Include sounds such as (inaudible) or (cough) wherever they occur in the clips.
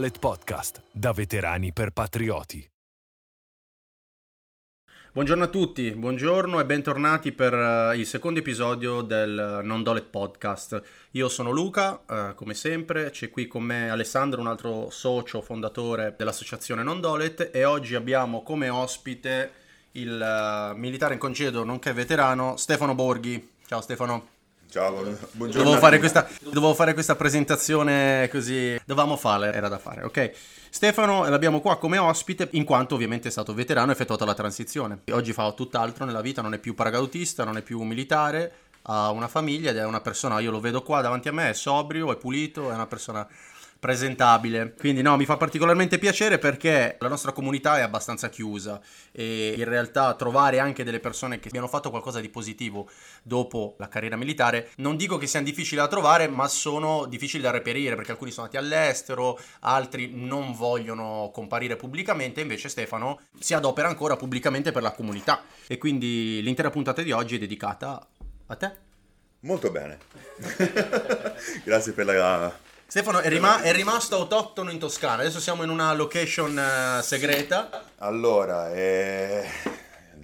Dolet Podcast, da veterani per patrioti. Buongiorno a tutti, buongiorno e bentornati per uh, il secondo episodio del Non Dolet Podcast. Io sono Luca, uh, come sempre, c'è qui con me Alessandro, un altro socio fondatore dell'associazione Non Dolet e oggi abbiamo come ospite il militare in congedo, nonché veterano, Stefano Borghi. Ciao Stefano. Ciao, buongiorno. Dovevo fare, questa, dovevo fare questa presentazione così. Dovevamo farla, era da fare, ok? Stefano l'abbiamo qua come ospite in quanto ovviamente è stato veterano e ha effettuato la transizione. Oggi fa tutt'altro nella vita, non è più paracautista, non è più militare, ha una famiglia ed è una persona, io lo vedo qua davanti a me, è sobrio, è pulito, è una persona presentabile. Quindi no, mi fa particolarmente piacere perché la nostra comunità è abbastanza chiusa e in realtà trovare anche delle persone che abbiano fatto qualcosa di positivo dopo la carriera militare, non dico che siano difficili da trovare, ma sono difficili da reperire perché alcuni sono andati all'estero, altri non vogliono comparire pubblicamente, invece Stefano si adopera ancora pubblicamente per la comunità e quindi l'intera puntata di oggi è dedicata a te. Molto bene. (laughs) Grazie per la Stefano è, rima- è, rimasto autoctono in Toscana, adesso siamo in una location uh, segreta. Allora, è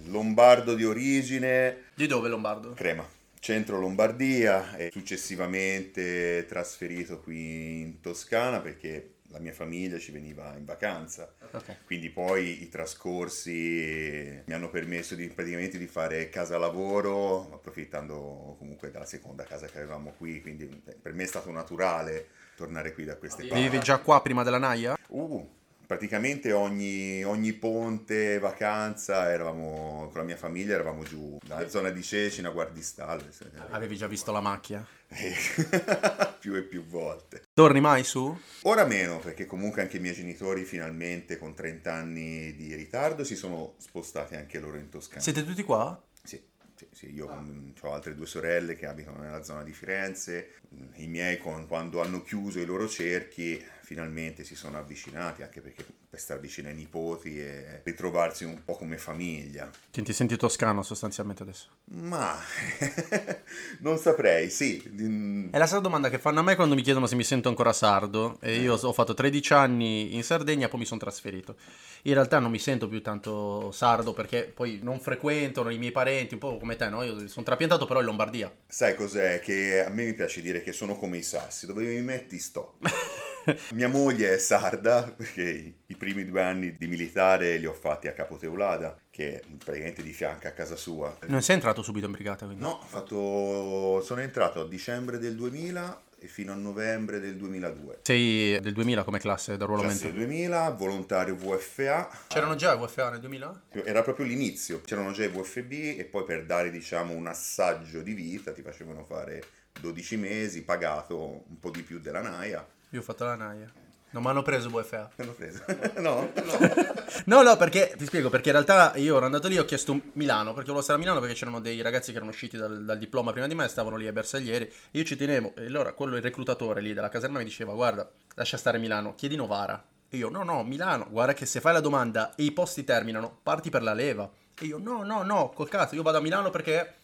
lombardo di origine. Di dove lombardo? Crema. Centro Lombardia e successivamente trasferito qui in Toscana perché la mia famiglia ci veniva in vacanza. Okay. Quindi poi i trascorsi mi hanno permesso di, praticamente di fare casa lavoro, approfittando comunque della seconda casa che avevamo qui, quindi per me è stato naturale tornare qui da queste parti. Vivi già qua prima della Naia? Uh, praticamente ogni, ogni, ponte, vacanza, eravamo con la mia famiglia, eravamo giù, nella zona di Cecina, Guardistalle. Avevi già visto la macchia? (laughs) più e più volte. Torni mai su? Ora meno, perché comunque anche i miei genitori finalmente con 30 anni di ritardo si sono spostati anche loro in Toscana. Siete tutti qua? Sì. Sì, io ah. ho altre due sorelle che abitano nella zona di Firenze, i miei con, quando hanno chiuso i loro cerchi finalmente si sono avvicinati, anche perché per stare vicino ai nipoti e ritrovarsi un po' come famiglia. Ti, ti senti toscano sostanzialmente adesso? Ma (laughs) non saprei, sì. È la stessa domanda che fanno a me quando mi chiedono se mi sento ancora sardo. E io ho fatto 13 anni in Sardegna, poi mi sono trasferito. In realtà non mi sento più tanto sardo perché poi non frequento i miei parenti, un po' come te, no? Io sono trapiantato però in Lombardia. Sai cos'è? Che a me mi piace dire che sono come i sassi, dove mi metti sto. (laughs) (laughs) Mia moglie è sarda perché i primi due anni di militare li ho fatti a Capoteulada, che è praticamente di fianco a casa sua. Non sei entrato subito in brigata? Quindi? No, fatto... sono entrato a dicembre del 2000 e fino a novembre del 2002. Sei del 2000 come classe d'arruolamento? Classe 2000, volontario VFA. C'erano già i VFA nel 2000? Era proprio l'inizio, c'erano già i VFB e poi per dare diciamo un assaggio di vita ti facevano fare 12 mesi, pagato un po' di più della NAIA io ho fatto la naia. Non mi hanno preso VFA. Mi hanno preso? (laughs) no? (laughs) No. no, perché ti spiego, perché in realtà io ero andato lì ho chiesto Milano, perché volevo stare a Milano perché c'erano dei ragazzi che erano usciti dal, dal diploma prima di me, stavano lì a Bersaglieri, io ci tenevo, e allora quello, il reclutatore lì della caserma mi diceva, guarda, lascia stare Milano, chiedi Novara. E io, no, no, Milano, guarda che se fai la domanda e i posti terminano, parti per la leva. E io, no, no, no, col cazzo, io vado a Milano perché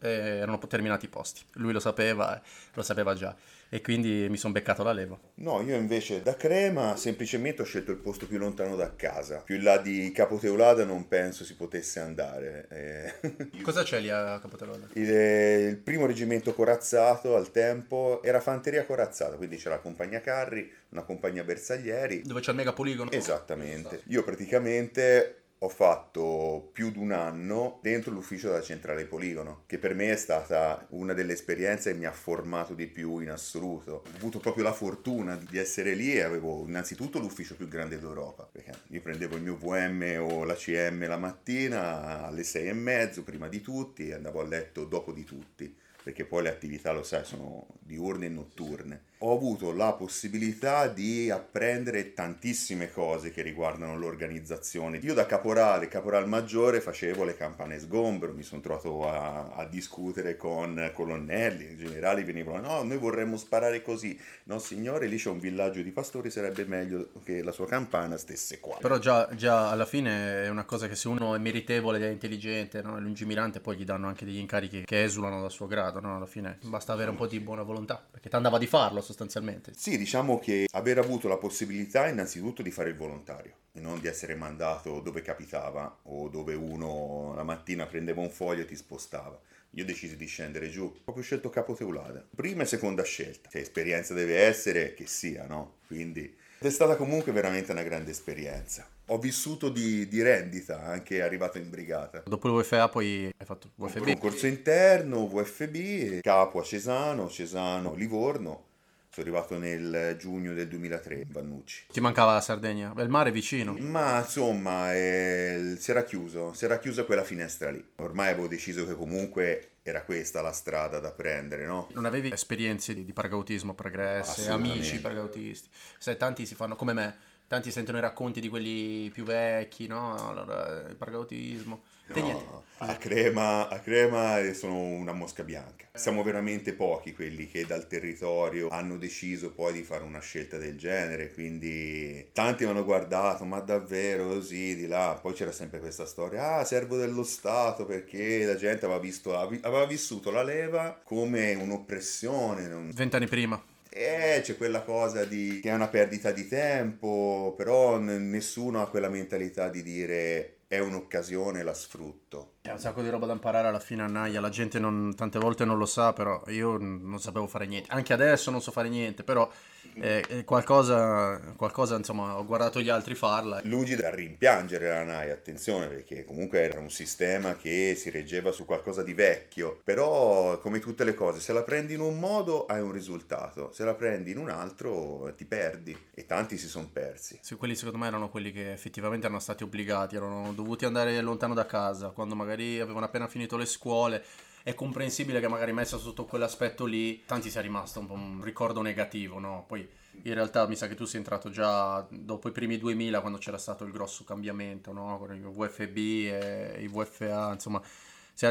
eh, erano terminati i posti. Lui lo sapeva, eh, lo sapeva già e quindi mi sono beccato la leva. No, io invece da Crema semplicemente ho scelto il posto più lontano da casa. Più in là di Capoteulada non penso si potesse andare. Eh. Cosa c'è lì a Capoteulada? Il, il, primo reggimento corazzato al tempo era fanteria corazzata, quindi c'era la compagnia carri, una compagnia bersaglieri. Dove c'è il mega poligono? Esattamente. Io praticamente ho fatto più di un anno dentro l'ufficio della centrale poligono, che per me è stata una delle esperienze che mi ha formato di più in assoluto. Ho avuto proprio la fortuna di essere lì e avevo innanzitutto l'ufficio più grande d'Europa, perché io prendevo il mio VM o la CM la mattina alle sei e mezzo prima di tutti e andavo a letto dopo di tutti perché poi le attività, lo sai, sono diurne e notturne. Ho avuto la possibilità di apprendere tantissime cose che riguardano l'organizzazione. Io da caporale, caporal maggiore, facevo le campane sgombro, mi sono trovato a, a discutere con colonnelli, i generali venivano, no, noi vorremmo sparare così. No, signore, lì c'è un villaggio di pastori, sarebbe meglio che la sua campana stesse qua. Però già, già alla fine è una cosa che se uno è meritevole, è intelligente, no? è lungimirante, poi gli danno anche degli incarichi che esulano dal suo grado, no? alla fine basta avere un po' di buona volontà, perché ti andava di farlo sostanzialmente. Sì, diciamo che aver avuto la possibilità innanzitutto di fare il volontario e non di essere mandato dove capitava o dove uno la mattina prendeva un foglio e ti spostava. Io decisi di scendere giù, ho proprio scelto Capo Teulada. Prima e seconda scelta. Se esperienza deve essere, che sia, no? Quindi è stata comunque veramente una grande esperienza. Ho vissuto di, di rendita, anche arrivato in brigata. Dopo l'UFA poi hai fatto VFB? Un corso interno, VFB, capo a Cesano, Cesano, Livorno. Sono arrivato nel giugno del 2003 in Vannucci. Ti mancava la Sardegna? Il mare è vicino. Ma insomma, eh, si era chiuso, si era chiusa quella finestra lì. Ormai avevo deciso che comunque era questa la strada da prendere, no? Non avevi esperienze di, di paragautismo pregresse, amici paragautisti? Sai, tanti si fanno come me, tanti sentono i racconti di quelli più vecchi, no? Allora, il paragautismo. No, a crema, a crema sono una mosca bianca. Siamo veramente pochi quelli che dal territorio hanno deciso poi di fare una scelta del genere, quindi tanti mi hanno guardato, ma davvero così di là. Poi c'era sempre questa storia, ah, servo dello Stato perché la gente aveva, visto, aveva vissuto la leva come un'oppressione. Vent'anni prima. Eh, c'è quella cosa di che è una perdita di tempo, però n- nessuno ha quella mentalità di dire è un'occasione, la sfrutto. C'è un sacco di roba da imparare alla fine a Naia, la gente non, tante volte non lo sa, però io non sapevo fare niente. Anche adesso non so fare niente, però eh, qualcosa, qualcosa, insomma, ho guardato gli altri farla. Lungi da rimpiangere la Naia, attenzione, perché comunque era un sistema che si reggeva su qualcosa di vecchio, però come tutte le cose, se la prendi in un modo hai un risultato, se la prendi in un altro ti perdi e tanti si sono persi. Sì, quelli secondo me erano quelli che effettivamente erano stati obbligati, erano dovuti andare lontano da casa, quando magari avevano appena finito le scuole è comprensibile che magari messa sotto quell'aspetto lì, tanti sia rimasto un po' un ricordo negativo, no? Poi in realtà mi sa che tu sei entrato già dopo i primi 2000 quando c'era stato il grosso cambiamento, no? Con i VFB e i VFA, insomma...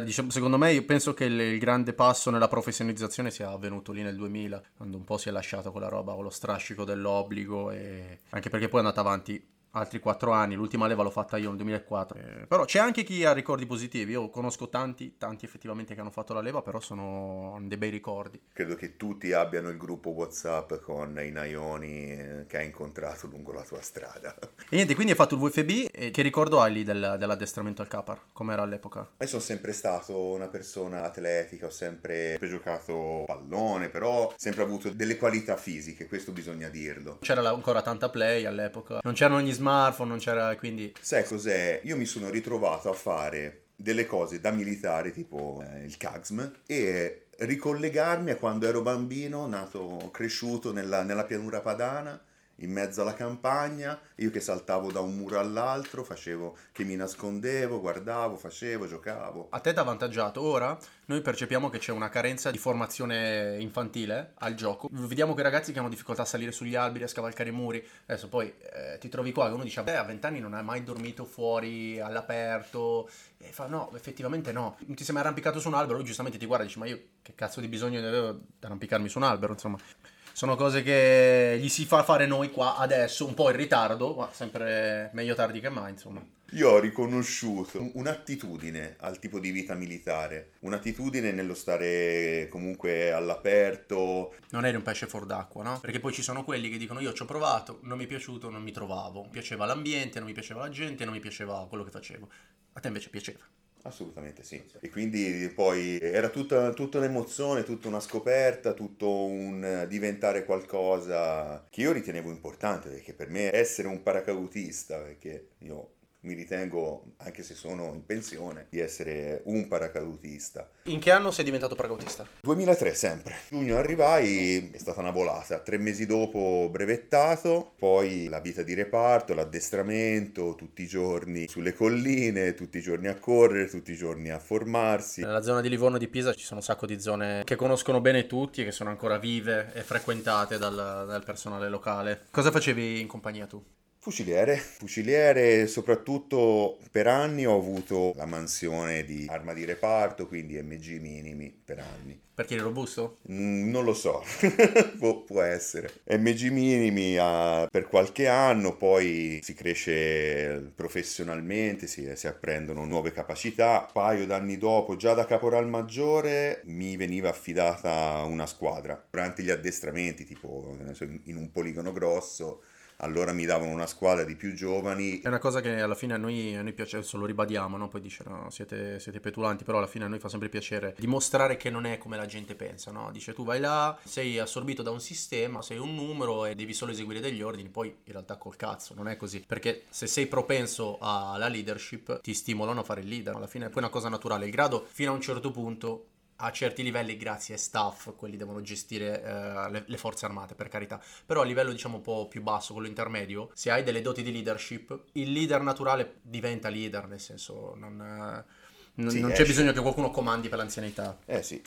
Diciamo, secondo me io penso che il, il, grande passo nella professionalizzazione sia avvenuto lì nel 2000, quando un po' si è lasciato quella roba, con lo strascico dell'obbligo e anche perché poi è andata avanti altri 4 anni, l'ultima leva l'ho fatta io nel 2004. Eh, però c'è anche chi ha ricordi positivi, io conosco tanti, tanti effettivamente che hanno fatto la leva, però sono dei bei ricordi. Credo che tutti abbiano il gruppo WhatsApp con i Naioni eh, che hai incontrato lungo la tua strada. E niente, quindi hai fatto il VFB e che ricordo hai lì del, dell'addestramento al Capar, com'era all'epoca? Io sono sempre stato una persona atletica, ho sempre giocato pallone, però sempre avuto delle qualità fisiche, questo bisogna dirlo. C'era ancora tanta play all'epoca, non c'erano gli smartphone, non c'era quindi... Sai cos'è? Io mi sono ritrovato a fare delle cose da militare, tipo eh, il CAGSM, e ricollegarmi a quando ero bambino, nato, cresciuto nella, nella pianura padana, in mezzo alla campagna, io che saltavo da un muro all'altro, facevo che mi nascondevo, guardavo, facevo, giocavo. A te ti ha avvantaggiato. Ora noi percepiamo che c'è una carenza di formazione infantile al gioco. Vediamo quei ragazzi che hanno difficoltà a salire sugli alberi, a scavalcare i muri. Adesso poi eh, ti trovi qua e uno dice, beh, a vent'anni non hai mai dormito fuori all'aperto. E fa, no, effettivamente no. Non ti sei mai arrampicato su un albero, lui giustamente ti guarda e dice, ma io che cazzo di bisogno ne avevo di arrampicarmi su un albero, insomma sono cose che gli si fa fare noi qua adesso, un po' in ritardo, ma sempre meglio tardi che mai, insomma. Io ho riconosciuto un'attitudine al tipo di vita militare, un'attitudine nello stare comunque all'aperto. Non eri un pesce fuor d'acqua, no? Perché poi ci sono quelli che dicono io ci ho provato, non mi è piaciuto, non mi trovavo, mi piaceva l'ambiente, non mi piaceva la gente, non mi piaceva quello che facevo. A te invece piaceva. Assolutamente sì. E quindi poi era tutta, tutta, un'emozione, tutta una scoperta, tutto un diventare qualcosa che io ritenevo importante, perché per me essere un paracadutista, perché io mi ritengo, anche se sono in pensione, di essere un paracadutista. In che anno sei diventato paracadutista? 2003 sempre. Giugno arrivai, è stata una volata. Tre mesi dopo brevettato, poi la vita di reparto, l'addestramento, tutti i giorni sulle colline, tutti i giorni a correre, tutti i giorni a formarsi. Nella zona di Livorno e di Pisa ci sono un sacco di zone che conoscono bene tutti e che sono ancora vive e frequentate dal, dal personale locale. Cosa facevi in compagnia tu? Fuciliere, fuciliere, soprattutto per anni ho avuto la mansione di arma di reparto, quindi MG minimi per anni. Perché eri robusto? Mm, non lo so, (laughs) Pu- può essere. MG minimi ah, per qualche anno, poi si cresce professionalmente, si, si apprendono nuove capacità. Un paio d'anni dopo, già da caporal maggiore, mi veniva affidata una squadra. Durante gli addestramenti, tipo in un poligono grosso, allora mi davano una squadra di più giovani È una cosa che alla fine a noi, a noi piace, lo ribadiamo, no? poi dice no, siete, siete petulanti, però alla fine a noi fa sempre piacere dimostrare che non è come la gente pensa, no? Dice tu vai là, sei assorbito da un sistema, sei un numero e devi solo eseguire degli ordini, poi in realtà col cazzo, non è così, perché se sei propenso alla leadership ti stimolano a fare il leader, alla fine è poi una cosa naturale, il grado fino a un certo punto a certi livelli grazie ai staff, quelli devono gestire eh, le, le forze armate per carità, però a livello diciamo un po' più basso, quello intermedio, se hai delle doti di leadership, il leader naturale diventa leader, nel senso non, eh, non- Sì, non c'è bisogno che qualcuno comandi per l'anzianità. Eh sì,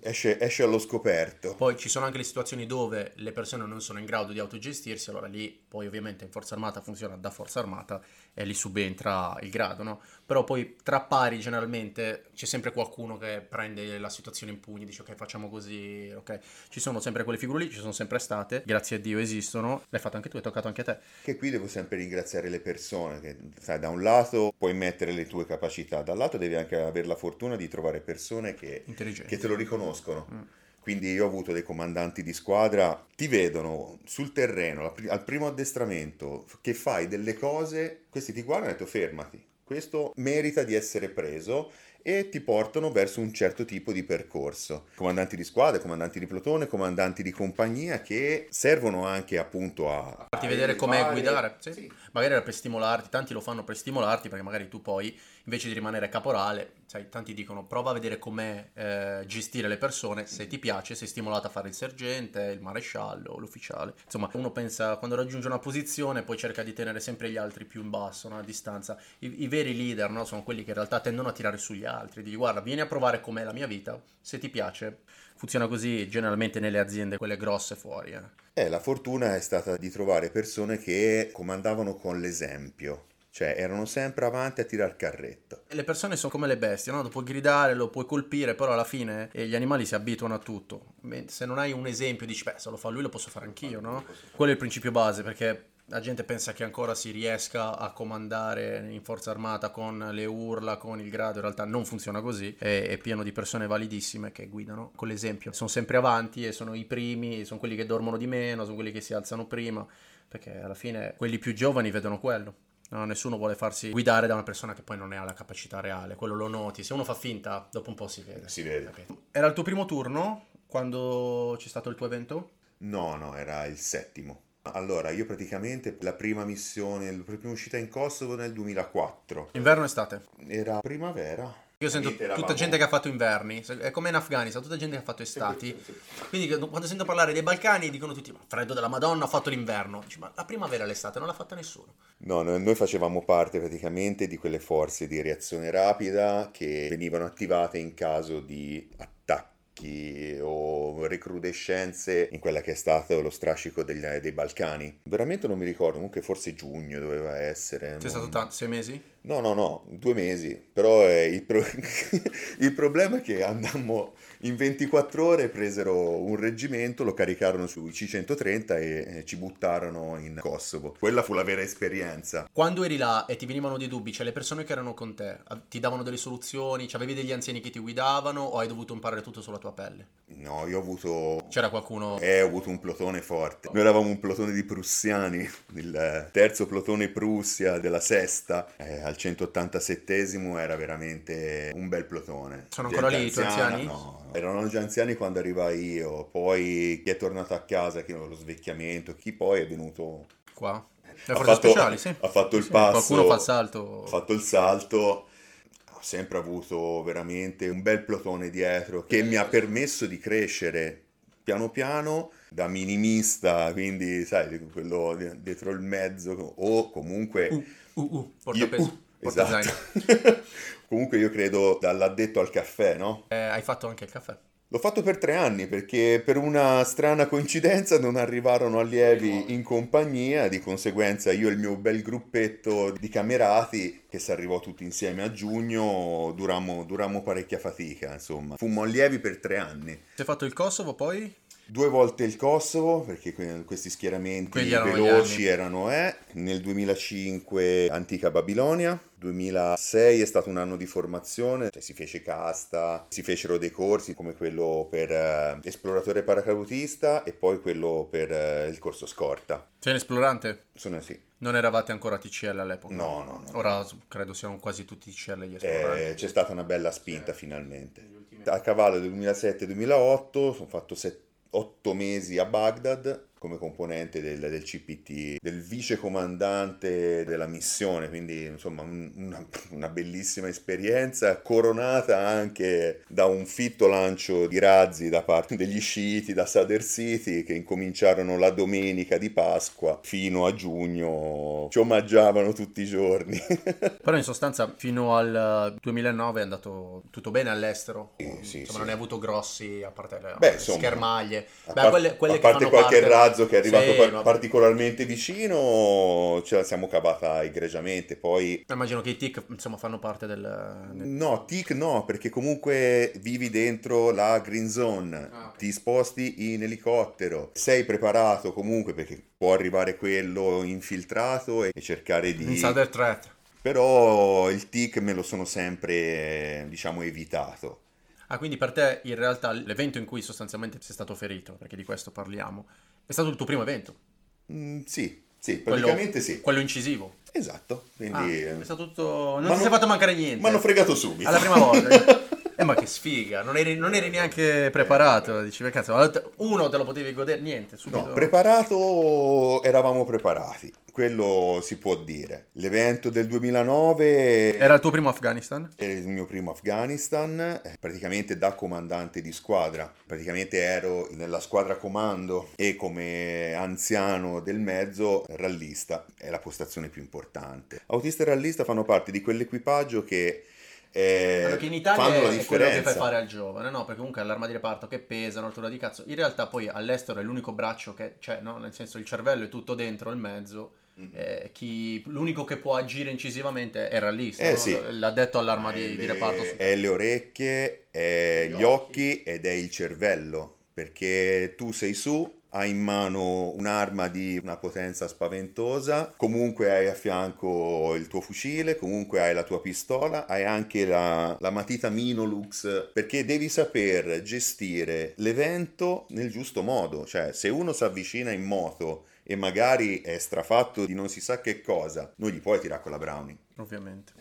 esce, esce allo scoperto. Poi ci sono anche le situazioni dove le persone non sono in grado di autogestirsi, allora lì poi ovviamente in forza armata funziona da forza armata e lì subentra il grado, no? Però poi tra pari generalmente c'è sempre qualcuno che prende la situazione in pugni, dice ok facciamo così, ok? Ci sono sempre quelle figure lì, ci sono sempre state, grazie a Dio esistono, l'hai fatto anche tu, è toccato anche a te. Che qui devo sempre ringraziare le persone, che sai, da un lato puoi mettere le tue capacità, dall'altro devi anche avere la fortuna di trovare persone che, che te lo riconoscono. Mm. Quindi io ho avuto dei comandanti di squadra, ti vedono sul terreno, al primo addestramento, che fai delle cose, questi ti guardano e detto fermati, questo merita di essere preso e ti portano verso un certo tipo di percorso. Comandanti di squadra, comandanti di plotone, comandanti di compagnia che servono anche appunto a... farti vedere com'è guidare. Sì. Sì. Magari era per stimolarti, tanti lo fanno per stimolarti perché magari tu poi invece di rimanere caporale, sai, tanti dicono prova a vedere com'è eh, gestire le persone, se ti piace sei stimolato a fare il sergente, il maresciallo, l'ufficiale. Insomma, uno pensa quando raggiunge una posizione poi cerca di tenere sempre gli altri più in basso, no? a distanza. I, i veri leader no? sono quelli che in realtà tendono a tirare sugli altri, di guarda, vieni a provare com'è la mia vita, se ti piace. Funziona così generalmente nelle aziende, quelle grosse fuori. Eh. Eh, la fortuna è stata di trovare persone che comandavano con l'esempio, cioè erano sempre avanti a tirar carretto. E Le persone sono come le bestie, no? Lo puoi gridare, lo puoi colpire, però alla fine eh, gli animali si abituano a tutto. Se non hai un esempio, dici, beh, se lo fa lui lo posso fare anch'io, no? Quello è il principio base, perché la gente pensa che ancora si riesca a comandare in forza armata con le urla, con il grado, in realtà non funziona così, è, è pieno di persone validissime che guidano con l'esempio, sono sempre avanti e sono i primi, sono quelli che dormono di meno, sono quelli che si alzano prima, perché alla fine quelli più giovani vedono quello. No, nessuno vuole farsi guidare da una persona che poi non ne ha la capacità reale, quello lo noti, se uno fa finta, dopo un po' si vede. Si vede. Ok. Era il tuo primo turno quando c'è stato il tuo evento? No, no, era il settimo. Allora, io praticamente la prima missione, la prima uscita in Kosovo nel 2004, Inverno o estate? era primavera. Io sento tutta gente che ha fatto inverni, è come in Afghanistan, tutta gente che ha fatto estati. Quindi quando sento parlare dei Balcani dicono tutti, ma freddo della Madonna, ha fatto l'inverno. Dici, ma la primavera e l'estate non l'ha fatta nessuno. No, no, noi facevamo parte praticamente di quelle forze di reazione rapida che venivano attivate in caso di attacchi o recrudescenze in quella che è stato lo strascico degli- dei Balcani. Veramente non mi ricordo, comunque forse giugno doveva essere. Stato non- tanto, sei mesi? No, no, no, due mesi, però eh, il, pro- (laughs) il problema è che andammo in 24 ore, presero un reggimento, lo caricarono sui C-130 e eh, ci buttarono in Kosovo. Quella fu la vera esperienza. Quando eri là e ti venivano dei dubbi, cioè le persone che erano con te, ti davano delle soluzioni, cioè avevi degli anziani che ti guidavano o hai dovuto imparare tutto sulla tua pelle? No, io ho avuto... C'era qualcuno... Eh, ho avuto un plotone forte. Noi eravamo un plotone di prussiani, il terzo plotone Prussia della sesta, eh, al 187esimo era veramente un bel plotone. Sono ancora lì i tuoi anziani? No, erano già anziani quando arrivai io, poi chi è tornato a casa, chi lo svecchiamento, chi poi è venuto... Qua? Le ha fatto- speciali, sì. ha fatto il Sì, passo. Qualcuno fa il salto. Ha fatto il salto. Ho sempre avuto veramente un bel plotone dietro che mi ha permesso di crescere piano piano da minimista, quindi sai, quello di- dietro il mezzo o comunque... Uh, uh, uh, io- portapeso, uh, portazaino. esatto. (laughs) comunque io credo dall'addetto al caffè, no? Eh, hai fatto anche il caffè. L'ho fatto per tre anni perché per una strana coincidenza non arrivarono allievi in compagnia, di conseguenza io e il mio bel gruppetto di camerati che si arrivò tutti insieme a giugno, durammo, durammo parecchia fatica, insomma. Fummo allievi per tre anni. Si è fatto il Kosovo poi? Due volte il Kosovo, perché que- questi schieramenti erano veloci erano eh. Nel 2005 Antica Babilonia, 2006 è stato un anno di formazione, cioè si fece casta, si fecero dei corsi come quello per eh, esploratore paracadutista e poi quello per eh, il corso scorta. Sei un esplorante? Sono sì. Non eravate ancora TCL all'epoca? No, no, no. Ora credo siano quasi tutti TCL gli esploranti. Eh, c'è stata una bella spinta finalmente. A cavallo del 2007-2008 sono fatto 8 mesi a Baghdad come componente del, del CPT, del vice comandante della missione, quindi insomma un- una, una bellissima esperienza, coronata anche da un fitto lancio di razzi da parte degli sciiti da Sadr City che incominciarono la domenica di Pasqua fino a giugno, ci omaggiavano tutti i giorni. (laughs) Però in sostanza fino al 2009 è andato tutto bene all'estero? Sì, sì, insomma sì. non hai avuto grossi, a parte le Beh, insomma, schermaglie. A, Beh, par- quelle, quelle a parte qualche parte- razzo che è arrivato Sì, par- vabbè. particolarmente vicino, ce la siamo cavata egregiamente. Poi Immagino che i tic insomma fanno parte del... No, TIC no, perché comunque vivi dentro la green zone, Ah, ok. ti sposti in elicottero, sei preparato comunque perché può arrivare quello infiltrato e cercare di... Insider threat. Però il TIC me lo sono sempre, diciamo, evitato. Ah, quindi per te in realtà l'evento in cui sostanzialmente sei stato ferito, perché di questo parliamo, è stato il tuo primo evento? Mm, sì, sì, Quello- praticamente sì. Quello incisivo? Esatto, Ah, quindi... è stato tutto... Non ti sei fatto mancare niente. Mi hanno fregato subito. Alla prima volta. (laughs) Eh ma che sfiga, non eri, non eri neanche preparato, dici, "Ma cazzo, uno te lo potevi godere, niente, subito. No, preparato eravamo preparati, quello si può dire. L'evento del 2009 Era il tuo primo Afghanistan? era il mio primo Afghanistan, eh, praticamente da comandante di squadra. Praticamente ero nella squadra comando e come anziano del mezzo rallista, è la postazione più importante. Autista e rallista fanno parte di quell'equipaggio che eh, in Italia fanno la è quello che fai differenza. fare al giovane, no? Perché comunque è l'arma di reparto che pesa, un'altura di cazzo. In realtà poi all'estero è l'unico braccio che c'è, no? Nel senso il cervello è tutto dentro il mezzo. Mm-hmm. eh, chi, l'unico che può agire incisivamente è il rallista, Eh no? sì. l'addetto all'arma È di, di le- reparto. È le orecchie, è Gli gli occhi ed è il cervello, perché tu sei su, hai in mano un'arma di una potenza spaventosa, comunque hai a fianco il tuo fucile, comunque hai la tua pistola, hai anche la, la matita Minolux, perché devi saper gestire l'evento nel giusto modo, cioè se uno si avvicina in moto e magari è strafatto di non si sa che cosa, non gli puoi tirare con la Browning. Ovviamente.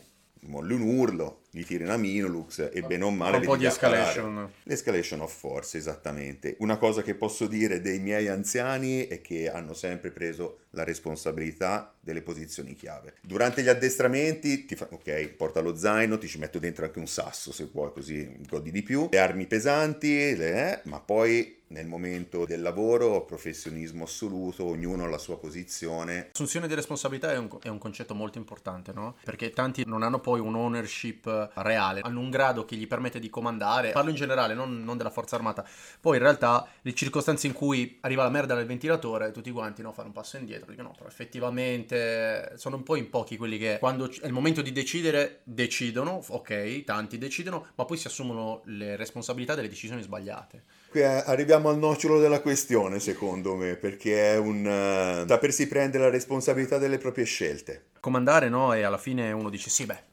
molli un urlo, gli tiri una Minolux e bene o male Un po' di escalation. L'escalation of force, esattamente. Una cosa che posso dire dei miei anziani è che hanno sempre preso la responsabilità delle posizioni chiave. Durante gli addestramenti ti fa, ok, porta lo zaino, ti ci metto dentro anche un sasso se vuoi, così godi di più. Le armi pesanti, le- eh, ma poi nel momento del lavoro, professionismo assoluto, ognuno ha la sua posizione. L'assunzione di responsabilità è un, è un concetto molto importante, no? Perché tanti non hanno poi un ownership reale, hanno un grado che gli permette di comandare, parlo in generale, non, non della forza armata. Poi in realtà le circostanze in cui arriva la merda nel ventilatore, tutti quanti no, fanno un passo indietro, dicono no, però effettivamente sono un po' in pochi quelli che quando è il momento di decidere, decidono, ok, tanti decidono, ma poi si assumono le responsabilità delle decisioni sbagliate. Qui eh, arriviamo al nocciolo della questione, secondo me, perché è un eh, sapersi prendere la responsabilità delle proprie scelte. comandare, no? E alla fine uno dice sì, beh,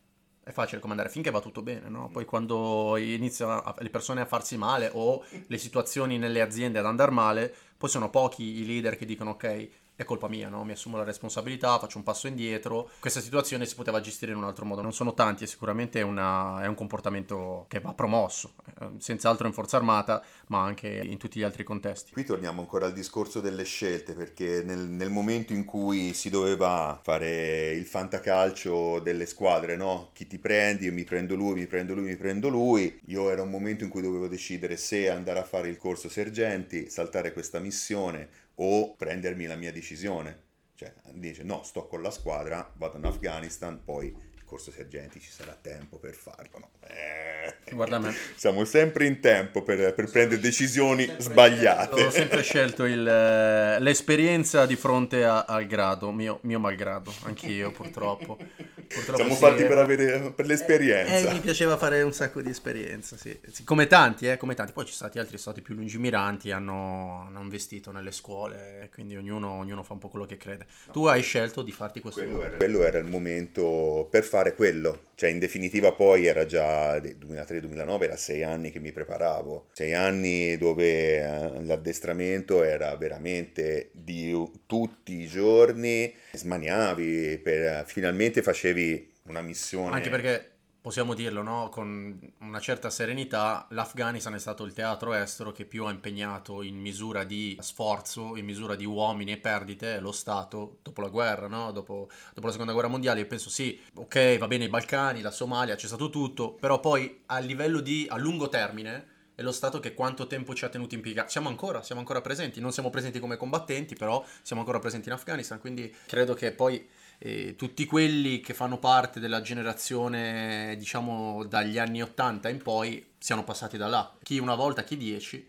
è facile comandare finché va tutto bene, no? Poi quando iniziano a- le persone a farsi male o le situazioni nelle aziende ad andare male, poi sono pochi i leader che dicono ok, è colpa mia, no? Mi assumo la responsabilità, faccio un passo indietro. Questa situazione si poteva gestire in un altro modo. Non sono tanti e sicuramente è, una- è un comportamento che va promosso, eh, senz'altro in forza armata, ma anche in tutti gli altri contesti. Qui torniamo ancora al discorso delle scelte, perché nel, nel momento in cui si doveva fare il fantacalcio delle squadre, no? Chi ti prendi, io mi prendo lui, mi prendo lui, mi prendo lui, io era un momento in cui dovevo decidere se andare a fare il corso sergenti, saltare questa missione o prendermi la mia decisione. Cioè, dice no, sto con la squadra, vado in Afghanistan, poi corso sergenti ci sarà tempo per farlo. No? Eh, Guarda me. (laughs) Siamo sempre in tempo per, per prendere decisioni sbagliate. Ho sempre scelto il, eh, l'esperienza di fronte a- al grado, mio, mio malgrado, anch'io purtroppo. Purtroppo Siamo sì, fatti eh. per, avere, per Eh, l'esperienza. mi piaceva fare un sacco di esperienza, sì. Sì, Come tanti, eh, come tanti. Poi ci sono stati altri stati più lungimiranti, hanno, hanno investito nelle scuole, quindi ognuno, ognuno fa un po' quello che crede. Tu hai scelto di farti questo Quello era, quello era il momento per fare quello. Cioè, in definitiva, poi era già del 2003-2009, era sei anni che mi preparavo. Sei anni dove eh, l'addestramento era veramente di tutti i giorni. Smaniavi, per, finalmente facevi una missione. Anche perché possiamo dirlo, no? Con una certa serenità, l'Afghanistan è stato il teatro estero che più ha impegnato in misura di sforzo, in misura di uomini e perdite lo Stato dopo la guerra, no? Dopo, dopo la seconda guerra mondiale. Io penso sì, ok, va bene i Balcani, la Somalia, c'è stato tutto, però poi a livello di a lungo termine è lo Stato che quanto tempo ci ha tenuto impiegati. Siamo ancora, siamo ancora presenti, non siamo presenti come combattenti, però siamo ancora presenti in Afghanistan, quindi credo che poi eh, tutti quelli che fanno parte della generazione, diciamo, dagli anni 80 in poi, siano passati da là. Chi una volta, chi dieci.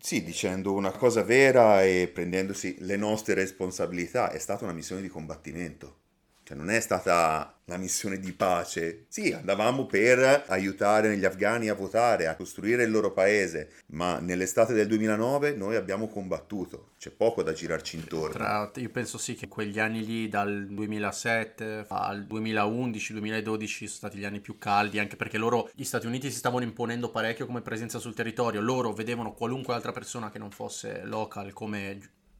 Sì, dicendo una cosa vera e prendendosi le nostre responsabilità, è stata una missione di combattimento. Cioè non è stata la missione di pace. Sì, andavamo per aiutare gli afghani a votare, a costruire il loro paese, ma nell'estate del 2009 noi abbiamo combattuto. C'è poco da girarci intorno. Tra, io penso sì che quegli anni lì, dal 2007 al 2011-2012, sono stati gli anni più caldi, anche perché loro, gli Stati Uniti, si stavano imponendo parecchio come presenza sul territorio. Loro vedevano qualunque altra persona che non fosse local come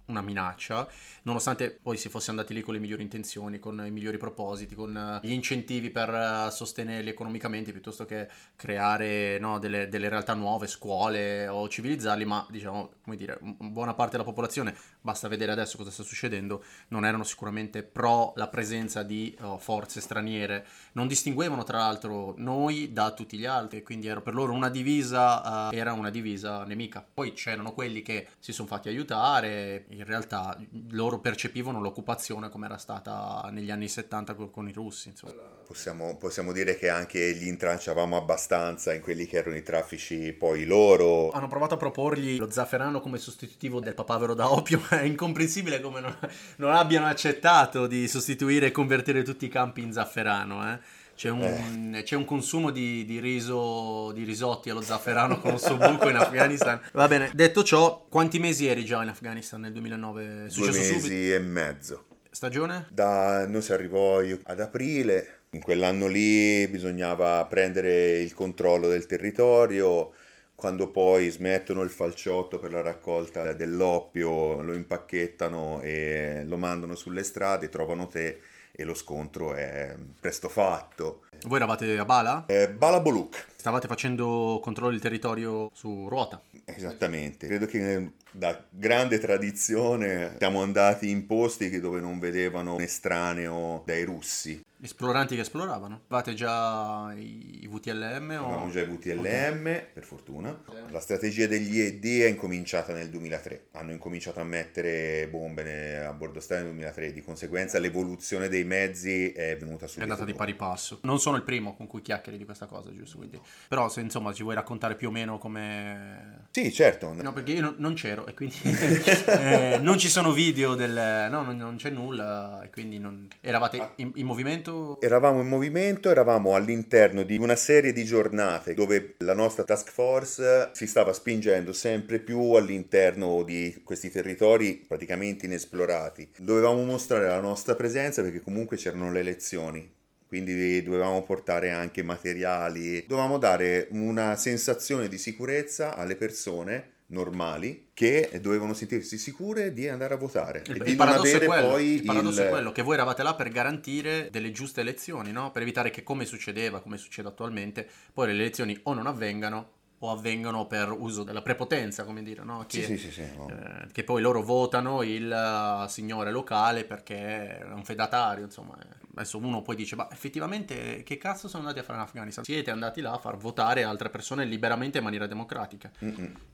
una minaccia, nonostante poi si fosse andati lì con le migliori intenzioni, con i migliori propositi, con eh, gli incentivi per eh, sostenerli economicamente, piuttosto che creare no, delle, delle realtà nuove, scuole o civilizzarli, ma diciamo, come dire, buona parte della popolazione, basta vedere adesso cosa sta succedendo, non erano sicuramente pro la presenza di oh, forze straniere, non distinguevano tra l'altro noi da tutti gli altri, quindi era per loro una divisa, eh, era una divisa nemica. Poi c'erano quelli che si sono fatti aiutare, in realtà loro percepivano l'occupazione come era stata negli anni 70 con, con i russi, insomma. Possiamo, possiamo dire che anche gli intralciavamo abbastanza in quelli che erano i traffici poi loro. Hanno provato a proporgli lo zafferano come sostitutivo del papavero da opio, è incomprensibile come non, non abbiano accettato di sostituire e convertire tutti i campi in zafferano, eh. C'è un, c'è un consumo di, di riso, di risotti allo zafferano con buco in Afghanistan. Va bene, detto ciò, quanti mesi eri già in Afghanistan nel 2009? È Due mesi subito? e mezzo. Stagione? Da, noi si arrivò ad aprile, in quell'anno lì bisognava prendere il controllo del territorio, quando poi smettono il falciotto per la raccolta dell'oppio, lo impacchettano e lo mandano sulle strade, trovano te e lo scontro è presto fatto. Voi eravate a Bala? Eh, Balaboluk, Stavate facendo controllo del territorio su ruota? esattamente. Credo che da grande tradizione siamo andati in posti dove non vedevano un estraneo dai russi. Esploranti che esploravano? Avevate già i VTLM o... Avevamo già i VTLM, per fortuna. La strategia degli ED è incominciata nel 2003. Hanno incominciato a mettere bombe a bordo strada nel 2003. Di conseguenza l'evoluzione dei mezzi è venuta È subito. andata di pari passo. Non sono il primo con cui chiacchieri di questa cosa, giusto? Quindi... Però se insomma ci vuoi raccontare più o meno come... Sì, certo. No, perché io non, non c'ero e quindi (laughs) eh, non ci sono video del... No, non, non c'è nulla e quindi non... Eravate in, in movimento? Eravamo in movimento, eravamo all'interno di una serie di giornate dove la nostra task force si stava spingendo sempre più all'interno di questi territori praticamente inesplorati. Dovevamo mostrare la nostra presenza perché comunque c'erano le elezioni. Quindi dovevamo portare anche materiali, dovevamo dare una sensazione di sicurezza alle persone normali che dovevano sentirsi sicure di andare a votare Il, e di non è avere quello, poi il paradosso il- è quello che voi eravate là per garantire delle giuste elezioni, no? Per evitare che come succedeva, come succede attualmente, poi le elezioni o non avvengano o avvengono per uso della prepotenza, come dire, no? Che, Sì, sì, sì, no. eh, che poi loro votano il eh, signore locale perché è un fedatario, insomma. eh. Adesso uno poi dice, ma effettivamente che cazzo sono andati a fare in Afghanistan? Siete andati là a far votare altre persone liberamente in maniera democratica.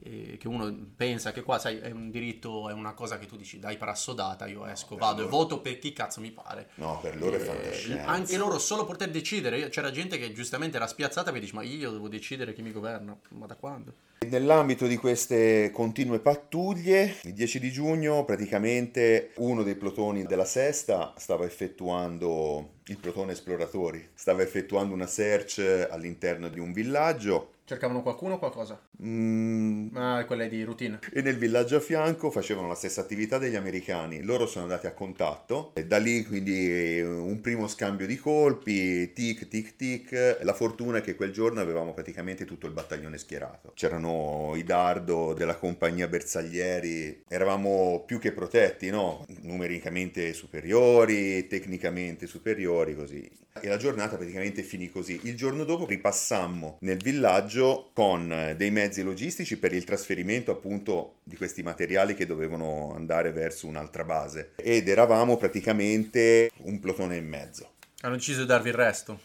E che uno pensa che qua, sai, è un diritto, è una cosa che tu dici, dai per assodata, io esco, per vado e loro- voto per chi cazzo mi pare. No, per loro è fantascienza. anche loro solo poter decidere, c'era gente che giustamente era spiazzata perché dice, ma io devo decidere chi mi governa, ma da quando? Nell'ambito di queste continue pattuglie, il 10 di giugno praticamente uno dei plotoni della sesta stava effettuando il plotone esploratori, stava effettuando una search all'interno di un villaggio Cercavano qualcuno o qualcosa? mm, Ah, quelle di routine. e nel villaggio a fianco facevano la stessa attività degli americani. Loro sono andati a contatto e da lì quindi un primo scambio di colpi, tic tic tic. La fortuna è che quel giorno avevamo praticamente tutto il battaglione schierato. C'erano i dardo della compagnia Bersaglieri, eravamo più che protetti, no? Numericamente superiori, tecnicamente superiori, così. E la giornata praticamente finì così. Il giorno dopo ripassammo nel villaggio con eh, dei mezzi logistici per il trasferimento appunto di questi materiali che dovevano andare verso un'altra base. Ed eravamo praticamente un plotone e mezzo. Hanno deciso di darvi il resto.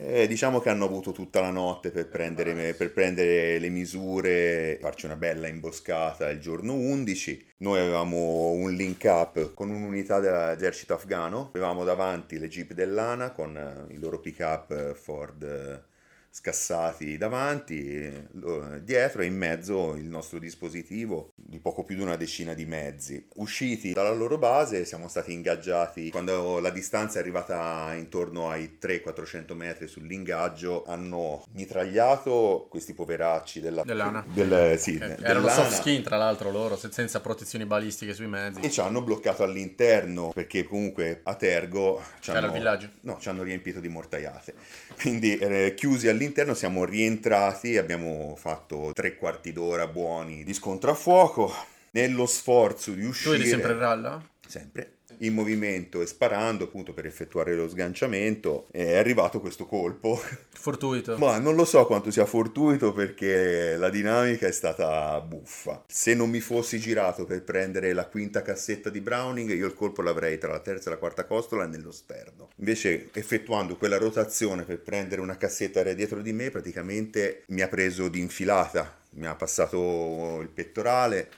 Eh, diciamo che hanno avuto tutta la notte per prendere, per prendere le misure, farci una bella imboscata il giorno 11. Noi avevamo un link up con un'unità dell'esercito afgano, avevamo davanti le jeep dell'ANA con eh, i loro pick up Ford scassati davanti, dietro e in mezzo il nostro dispositivo di poco più di una decina di mezzi. Usciti dalla loro base siamo stati ingaggiati quando la distanza è arrivata intorno ai 300-400 metri sull'ingaggio, hanno mitragliato questi poveracci della, Dell'ANA. del, sì, Eh, Erano soft skin, tra l'altro, loro, se- senza protezioni balistiche sui mezzi. E ci hanno bloccato all'interno perché comunque a Tergo ci Era hanno- il villaggio. No, ci hanno riempito di mortaiate. Quindi eh, chiusi all'interno siamo rientrati, abbiamo fatto tre quarti d'ora buoni di scontro a fuoco. Nello sforzo di Tu uscire eri sempre in ralla? sempre in movimento e sparando appunto per effettuare lo sganciamento è arrivato questo colpo (laughs) Fortuito. ma non lo so quanto sia fortuito perché la dinamica è stata buffa. Se non mi fossi girato per prendere la quinta cassetta di Browning, io il colpo l'avrei tra la terza e la quarta costola nello sterno. Invece, effettuando quella rotazione per prendere una cassetta dietro di me, praticamente mi ha preso di infilata, mi ha passato il pettorale,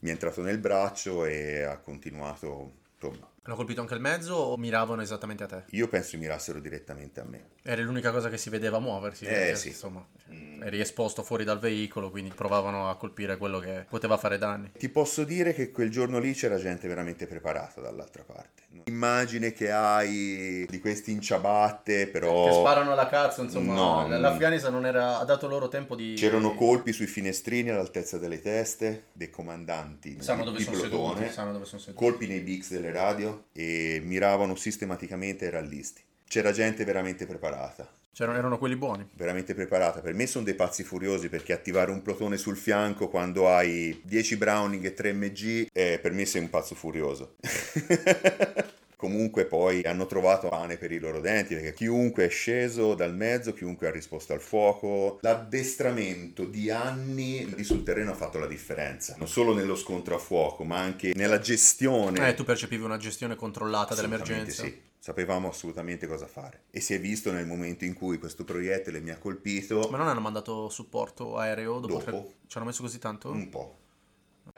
mi è entrato nel braccio e ha continuato. Insomma, Hanno colpito anche il mezzo o miravano esattamente a te? io penso mirassero direttamente a me. Eri l'unica cosa che si vedeva muoversi. Eh, perché, sì. Insomma, Mm. eri esposto fuori dal veicolo, quindi provavano a colpire quello che poteva fare danni. Ti posso dire che quel giorno lì c'era gente veramente preparata dall'altra parte. Immagine che hai di questi in ciabatte, però Che sparano alla cazzo, insomma. No, mm. L'Afghanistan non era, ha dato loro tempo di... c'erano colpi sui finestrini all'altezza delle teste dei comandanti Sanno dove sono plotone, seduti, sanno dove sono seduti. colpi nei bix delle radio e miravano sistematicamente ai rallisti. C'era gente veramente preparata. C'erano, erano quelli buoni. veramente preparata. Per me sono dei pazzi furiosi perché attivare un plotone sul fianco quando hai 10 Browning e 3 MG, eh, per me sei un pazzo furioso. (laughs) Comunque poi hanno trovato pane per i loro denti perché chiunque è sceso dal mezzo, chiunque ha risposto al fuoco, l'addestramento di anni lì sul terreno ha fatto la differenza, non solo nello scontro a fuoco, ma anche nella gestione. Eh, tu percepivi una gestione controllata dell'emergenza. Sì, sapevamo assolutamente cosa fare. E si è visto nel momento in cui questo proiettile mi ha colpito Ma non hanno mandato supporto aereo dopo, Dopo. tre... Ci hanno messo così tanto? un po'.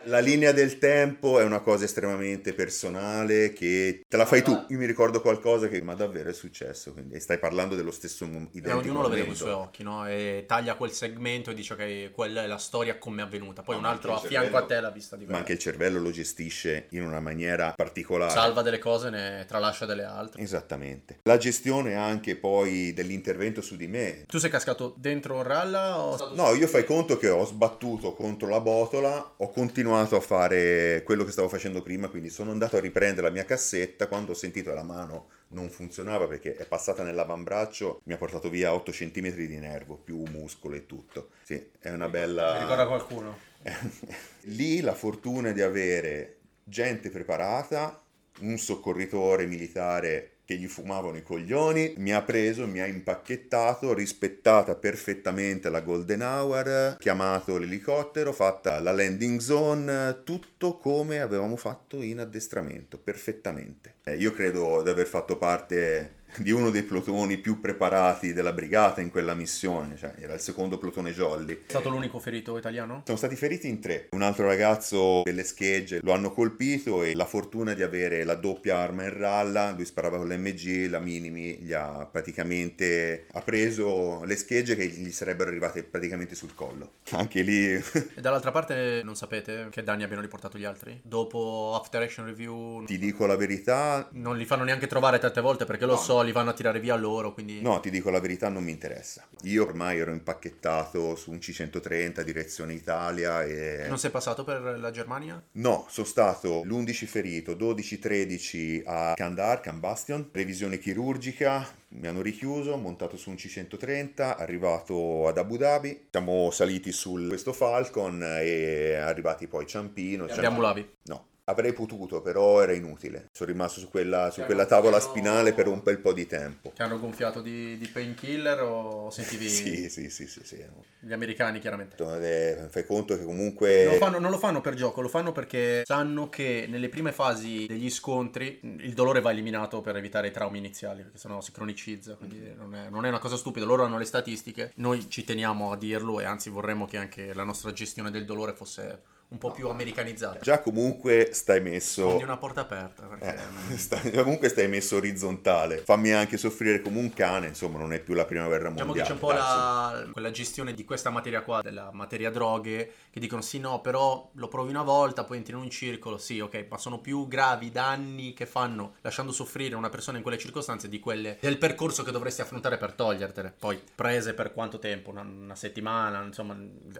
La linea del tempo è una cosa estremamente personale che te la fai tu. Io mi ricordo qualcosa che ma davvero è successo, quindi stai parlando dello stesso mo- E identico ognuno lo vede con i suoi occhi, no? E taglia quel segmento e dice che quella è la storia come è avvenuta. Poi Ma un altro a fianco a te l'ha vista Ma diversa. anche il cervello lo gestisce in una maniera particolare. Salva delle cose e ne tralascia delle altre. Esattamente. La gestione anche poi dell'intervento su di me. Tu sei cascato dentro un ralla o... No, io fai conto che ho sbattuto contro la botola, ho continuato a fare quello che stavo facendo prima, quindi sono andato a riprendere la mia cassetta, quando ho sentito la mano non funzionava perché è passata nell'avambraccio, mi ha portato via 8 cm di nervo, più muscolo e tutto. Sì, è una bella... Mi ricorda qualcuno? (laughs) Lì la fortuna di avere gente preparata, un soccorritore militare che gli fumavano i coglioni, mi ha preso, mi ha impacchettato, rispettata perfettamente la Golden Hour, chiamato l'elicottero, fatta la landing zone, tutto come avevamo fatto in addestramento, perfettamente. Eh, io credo di aver fatto parte (laughs) di uno dei plotoni più preparati della brigata in quella missione, cioè era il secondo plotone Jolly. È stato l'unico ferito italiano? Sono stati feriti in tre. Un altro ragazzo delle schegge lo hanno colpito e la fortuna di avere la doppia arma in ralla, lui sparava con l'MG, la Minimi gli ha praticamente ha preso le schegge che gli sarebbero arrivate praticamente sul collo. (laughs) Anche lì E dall'altra parte non sapete che danni abbiano riportato gli altri? Dopo After Action Review ti dico la verità, non li fanno neanche trovare tante volte perché lo No. so, li vanno a tirare via loro, quindi... No, ti dico la verità, non mi interessa. Io ormai ero impacchettato su un C130 direzione Italia e... Non sei passato per la Germania? No, sono stato l'11 ferito, 12-13 a Kandahar, Kambastion, revisione chirurgica, mi hanno richiuso, montato su un C130, arrivato ad Abu Dhabi, siamo saliti su questo Falcon e arrivati poi a Ciampino. Abbiamo Ciampino- Lavi. No, avrei potuto, però era inutile. Sono rimasto su quella, su quella tavola chiaro. spinale per un bel po' di tempo. Ti hanno gonfiato di, di painkiller o sentivi Sì, sì, sì, sì, sì. gli americani chiaramente? Eh, Fai conto che comunque... Non lo, fanno, non lo fanno per gioco, lo fanno perché sanno che nelle prime fasi degli scontri il dolore va eliminato per evitare i traumi iniziali, perché sennò si cronicizza, quindi non è, non è una cosa stupida. Loro hanno le statistiche, noi ci teniamo a dirlo e anzi vorremmo che anche la nostra gestione del dolore fosse un po' più americanizzata. Già comunque stai messo... Quindi una porta aperta. Perché, Eh, (laughs) stai- comunque stai messo orizzontale. Fammi anche soffrire come un cane, insomma, non è più la prima guerra Diciamo mondiale. che c'è un po' la, quella gestione di questa materia qua, della materia droghe, che dicono sì, no, però lo provi una volta, poi entri in un circolo, sì, ok, ma sono più gravi i danni che fanno lasciando soffrire una persona in quelle circostanze di quelle del percorso che dovresti affrontare per togliertele. Poi prese per quanto tempo? Una, una settimana, insomma...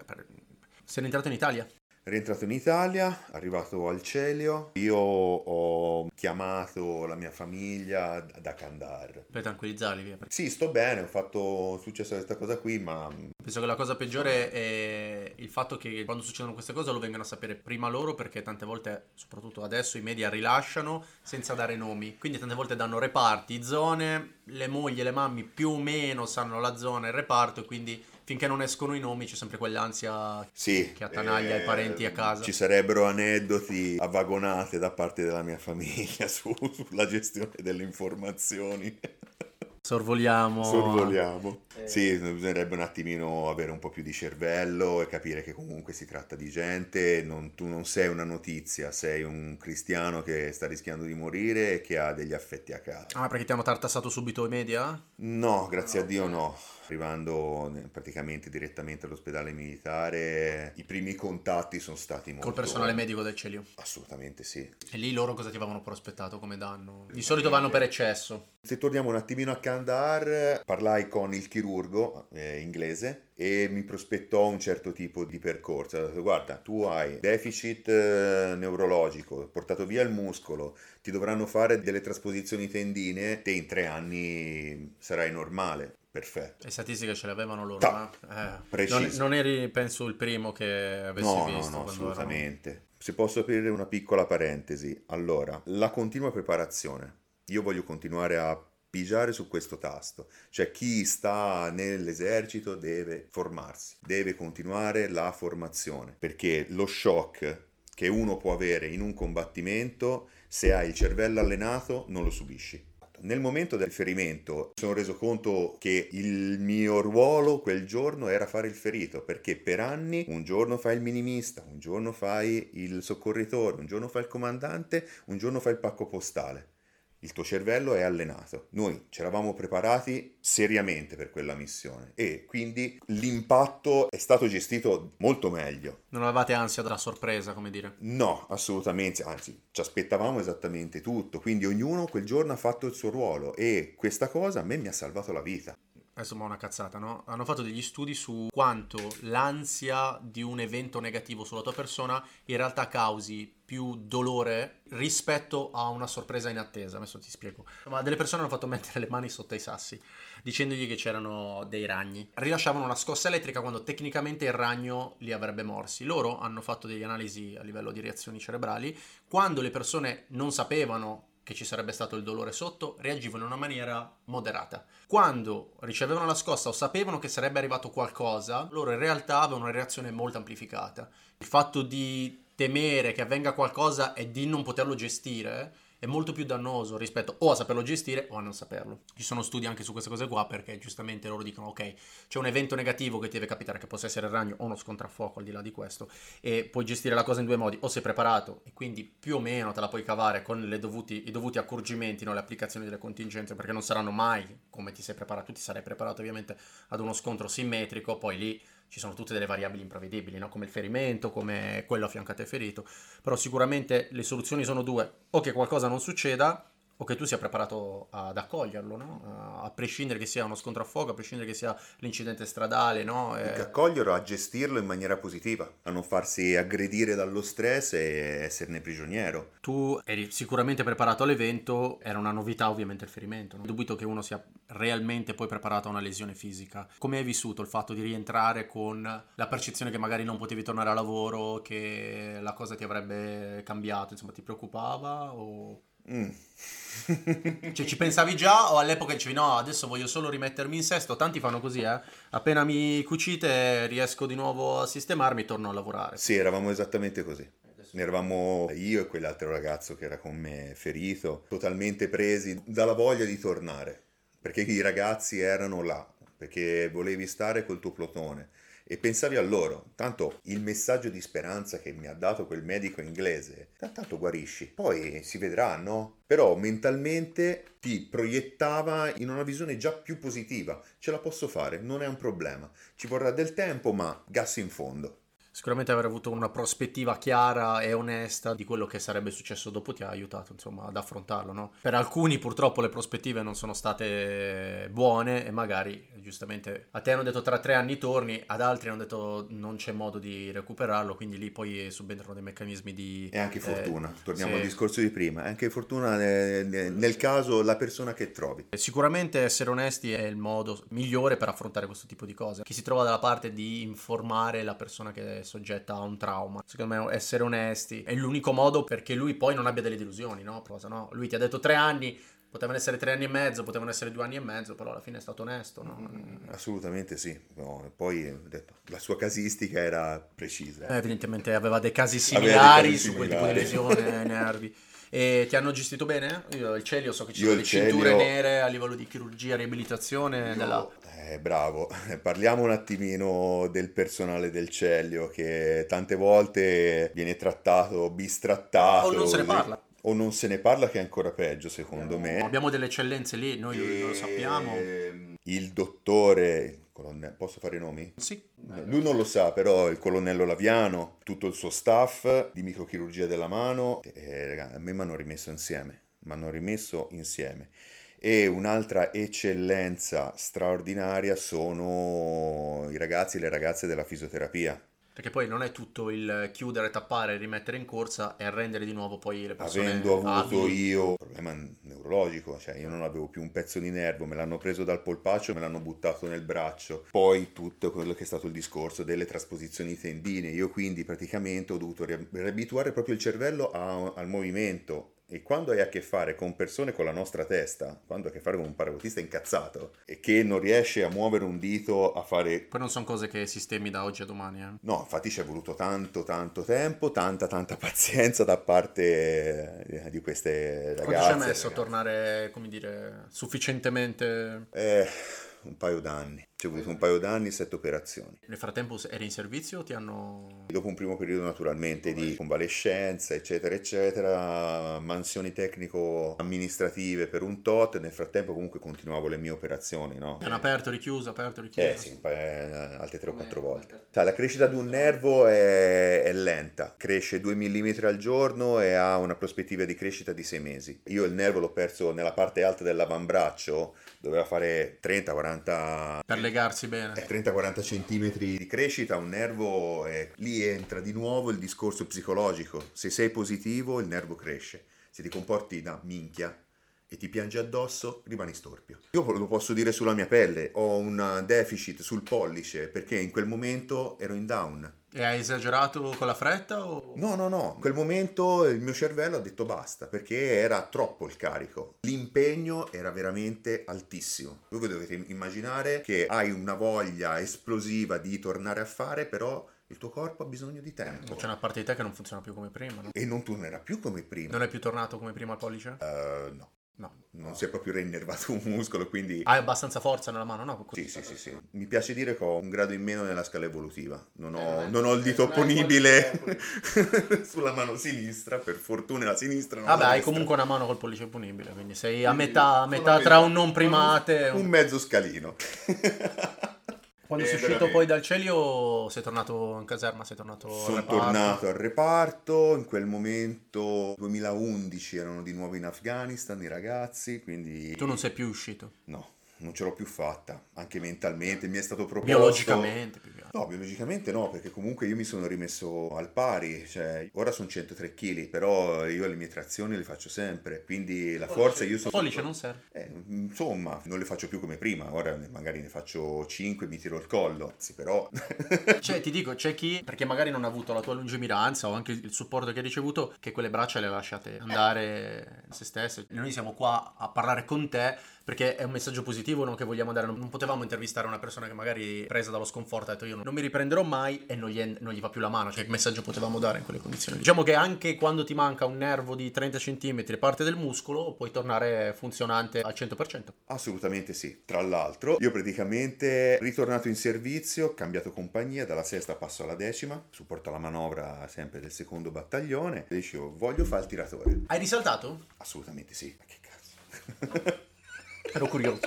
Per... Sei entrato in Italia? Rientrato in Italia, arrivato al Celio, io ho chiamato la mia famiglia da Kandahar. Per tranquillizzarli, via. perché Sì, sto bene, ho fatto, è successa questa cosa qui, ma Penso che la cosa peggiore è il fatto che quando succedono queste cose lo vengano a sapere prima loro perché tante volte, soprattutto adesso, i media rilasciano senza dare nomi. Quindi tante volte danno reparti, zone, le mogli e le mamme più o meno sanno la zona e il reparto e quindi finché non escono i nomi c'è sempre quell'ansia sì. Che attanaglia i parenti a casa. Ci sarebbero aneddoti avvagonate da parte della mia famiglia (laughs) su- sulla gestione delle informazioni. sorvoliamo. Sorvoliamo. Eh. Sì, bisognerebbe un attimino avere un po' più di cervello e capire che comunque si tratta di gente, non- tu non sei una notizia, sei un cristiano che sta rischiando di morire e che ha degli affetti a casa. Ah, perché ti hanno tartassato subito i media? No, grazie a Dio no. Arrivando eh, praticamente direttamente all'ospedale militare, i primi contatti sono stati molto... Col personale medico del Celio. Assolutamente sì. E lì loro cosa ti avevano prospettato come danno? Di solito vanno per eccesso. Se torniamo un attimino a Kandahar, parlai con il chirurgo eh, inglese e mi prospettò un certo tipo di percorso. Ha detto, guarda, tu hai deficit eh, neurologico, portato via il muscolo, ti dovranno fare delle trasposizioni tendine, te in tre anni sarai normale. Perfetto. Le statistiche ce le avevano loro, Ta- eh? Eh, non, non eri, penso, il primo che avessi No, no, visto. no, quando assolutamente. Se posso aprire una piccola parentesi, allora, la continua preparazione. Io voglio continuare a pigiare su questo tasto, cioè chi sta nell'esercito deve formarsi, deve continuare la formazione, perché lo shock che uno può avere in un combattimento, se hai il cervello allenato, non lo subisci. Nel momento del ferimento mi sono reso conto che il mio ruolo quel giorno era fare il ferito, perché per anni un giorno fai il minimista, un giorno fai il soccorritore, un giorno fai il comandante, un giorno fai il pacco postale. Il tuo cervello è allenato. Noi ci eravamo preparati seriamente per quella missione e quindi l'impatto è stato gestito molto meglio. Non avevate ansia della sorpresa, come dire. No, assolutamente, anzi, ci aspettavamo esattamente tutto, quindi ognuno quel giorno ha fatto il suo ruolo e questa cosa a me mi ha salvato la vita. Adesso ma una cazzata, no? Hanno fatto degli studi su quanto l'ansia di un evento negativo sulla tua persona in realtà causi più dolore rispetto a una sorpresa inattesa. Adesso ti spiego. Ma delle persone hanno fatto mettere le mani sotto i sassi dicendogli che c'erano dei ragni. Rilasciavano una scossa elettrica quando tecnicamente il ragno li avrebbe morsi. Loro hanno fatto delle analisi a livello di reazioni cerebrali. Quando le persone non sapevano che ci sarebbe stato il dolore sotto, reagivano in una maniera moderata. Quando ricevevano la scossa o sapevano che sarebbe arrivato qualcosa, loro in realtà avevano una reazione molto amplificata. Il fatto di temere che avvenga qualcosa e di non poterlo gestire è molto più dannoso rispetto o a saperlo gestire o a non saperlo. Ci sono studi anche su queste cose qua perché giustamente loro dicono ok, c'è un evento negativo che ti deve capitare, che possa essere il ragno o uno scontrafuoco al di là di questo, e puoi gestire la cosa in due modi, o sei preparato e quindi più o meno te la puoi cavare con dovuti, i dovuti accorgimenti, no? le applicazioni delle contingenze, perché non saranno mai come ti sei preparato, tu ti sarai preparato ovviamente ad uno scontro simmetrico, poi lì ci sono tutte delle variabili imprevedibili, no? come il ferimento, come quello affiancato e ferito, però sicuramente le soluzioni sono due, o che qualcosa non succeda o che tu sia preparato ad accoglierlo, no? a prescindere che sia uno scontro a fuoco, a prescindere che sia l'incidente stradale. No? E... Che accoglierlo, a gestirlo in maniera positiva, a non farsi aggredire dallo stress e esserne prigioniero. Tu eri sicuramente preparato all'evento, era una novità ovviamente il ferimento, no? dubito che uno sia realmente poi preparato a una lesione fisica. Come hai vissuto il fatto di rientrare con la percezione che magari non potevi tornare a lavoro, che la cosa ti avrebbe cambiato, insomma ti preoccupava o... Mm. (laughs) cioè ci pensavi già o all'epoca dicevi no adesso voglio solo rimettermi in sesto tanti fanno così eh. Appena mi cucite riesco di nuovo a sistemarmi torno a lavorare. Sì eravamo esattamente così. Ne eravamo io e quell'altro ragazzo che era con me ferito totalmente presi dalla voglia di tornare perché i ragazzi erano là perché volevi stare col tuo plotone e pensavi a loro. Tanto il messaggio di speranza che mi ha dato quel medico inglese, tanto guarisci, poi si vedrà, no? Però mentalmente ti proiettava in una visione già più positiva. Ce la posso fare, non è un problema. Ci vorrà del tempo, ma gas in fondo sicuramente aver avuto una prospettiva chiara e onesta di quello che sarebbe successo dopo ti ha aiutato insomma ad affrontarlo no? per alcuni purtroppo le prospettive non sono state buone e magari giustamente a te hanno detto tra tre anni torni ad altri hanno detto non c'è modo di recuperarlo quindi lì poi subentrano dei meccanismi di e anche fortuna eh, torniamo sì. al discorso di prima anche fortuna nel, nel caso la persona che trovi sicuramente essere onesti è il modo migliore per affrontare questo tipo di cose chi si trova dalla parte di informare la persona che soggetta a un trauma. Secondo me essere onesti è l'unico modo perché lui poi non abbia delle delusioni, no? Cosa, no? Lui ti ha detto tre anni, potevano essere tre anni e mezzo, potevano essere due anni e mezzo, però alla fine è stato onesto. No? Mm, assolutamente sì. No, poi detto, la sua casistica era precisa. Eh, evidentemente aveva dei casi similari dei casi su similari. quel tipo di lesione ai nervi. E ti hanno gestito bene? Io il Celio so che ci sono le cinture nere a livello di chirurgia, riabilitazione. Io, della... eh, bravo, parliamo un attimino del personale del Celio che tante volte viene trattato, bistrattato. O non se ne parla o non se ne parla che è ancora peggio secondo abbiamo, me. Abbiamo delle eccellenze lì, noi e... lo sappiamo. Il dottore, colonnello, posso fare i nomi? Sì. Lui non lo sa, però il colonnello Laviano, tutto il suo staff di microchirurgia della mano, eh, a me mi hanno rimesso insieme, mi hanno rimesso insieme. E un'altra eccellenza straordinaria sono i ragazzi e le ragazze della fisioterapia perché poi non è tutto il chiudere, tappare, rimettere in corsa e arrendere di nuovo poi le persone. Avendo avuto abili. io un problema neurologico, cioè io non avevo più un pezzo di nervo, me l'hanno preso dal polpaccio, me l'hanno buttato nel braccio. Poi tutto quello che è stato il discorso delle trasposizioni tendine. Io quindi praticamente ho dovuto riabituare proprio il cervello a, al movimento e quando hai a che fare con persone con la nostra testa, quando hai a che fare con un paracadutista incazzato e che non riesce a muovere un dito a fare... Poi non sono cose che sistemi da oggi a domani, eh? No, infatti ci è voluto tanto, tanto tempo, tanta, tanta (laughs) pazienza da parte eh, di queste ragazze. Quanto ci hai messo ragazze. a tornare, come dire, sufficientemente... Eh un paio d'anni. Ci ho avuto un paio d'anni, sette operazioni. Nel frattempo eri in servizio o ti hanno... Dopo un primo periodo naturalmente di convalescenza, eccetera, eccetera, mansioni tecnico-amministrative per un tot, nel frattempo comunque continuavo le mie operazioni, no? Hanno aperto, richiuso, aperto, richiuso? Eh sì, eh, altre tre o quattro volte. Cioè, la crescita di un nervo è, è lenta, cresce 2 mm al giorno e ha una prospettiva di crescita di 6 mesi. Io il nervo l'ho perso nella parte alta dell'avambraccio, doveva fare 30-40 per legarsi bene. 30-40 eh, centimetri di crescita un nervo è... lì entra di nuovo il discorso psicologico. Se sei positivo il nervo cresce. Se ti comporti da minchia e ti piangi addosso, rimani storpio. Io lo posso dire sulla mia pelle, ho un deficit sul pollice perché in quel momento ero in down E hai esagerato con la fretta o... No, no, no, in quel momento il mio cervello ha detto basta perché era troppo il carico. L'impegno era veramente altissimo. Voi dovete immaginare che hai una voglia esplosiva di tornare a fare, però il tuo corpo ha bisogno di tempo. C'è una parte di te che non funziona più come prima, no? E non tornerà più come prima. Non è più tornato come prima al pollice? Uh, no. No. Non si è proprio reinnervato un muscolo, quindi... Hai abbastanza forza nella mano, no? Sì, sì, sì, sì. Mi piace dire che ho un grado in meno nella scala evolutiva. Non ho, non ho il dito opponibile (laughs) sulla mano sinistra, per fortuna la sinistra non Vabbè, hai comunque una mano col pollice opponibile, quindi sei a metà, a metà tra un non primate... Un mezzo scalino. (laughs) Quando sei uscito poi dal Celio sei tornato in caserma, sei tornato Sono al tornato al reparto, in quel momento 2011 erano di nuovo in Afghanistan i ragazzi, quindi... Tu non sei più uscito? No, non ce l'ho più fatta, anche mentalmente, mi è stato proposto... Biologicamente più No, biologicamente no, perché comunque io mi sono rimesso al pari, cioè ora sono 103 kg, però io le mie trazioni le faccio sempre, quindi la forza io sono... Pollice non serve. Eh, insomma, non le faccio più come prima, ora magari ne faccio 5 mi tiro il collo, sì però... (laughs) cioè ti dico, c'è chi, perché magari non ha avuto la tua lungimiranza o anche il supporto che hai ricevuto, che quelle braccia le lasciate andare se stesse. Noi siamo qua a parlare con te perché è un messaggio positivo no, che vogliamo dare. Non potevamo intervistare una persona che magari presa dallo sconforto ha detto io non mi riprenderò mai e non gli, è, non gli, va più la mano. Cioè che messaggio potevamo dare in quelle condizioni? Diciamo che anche quando ti manca un nervo di 30 cm, parte del muscolo, puoi tornare funzionante al 100%. Assolutamente sì. Tra l'altro io praticamente ritornato in servizio, cambiato compagnia, dalla sesta passo alla decima, supporto la manovra sempre del secondo battaglione e dicevo voglio fare il tiratore. Hai risaltato? Assolutamente sì. Ma che cazzo? (laughs) Ero curioso.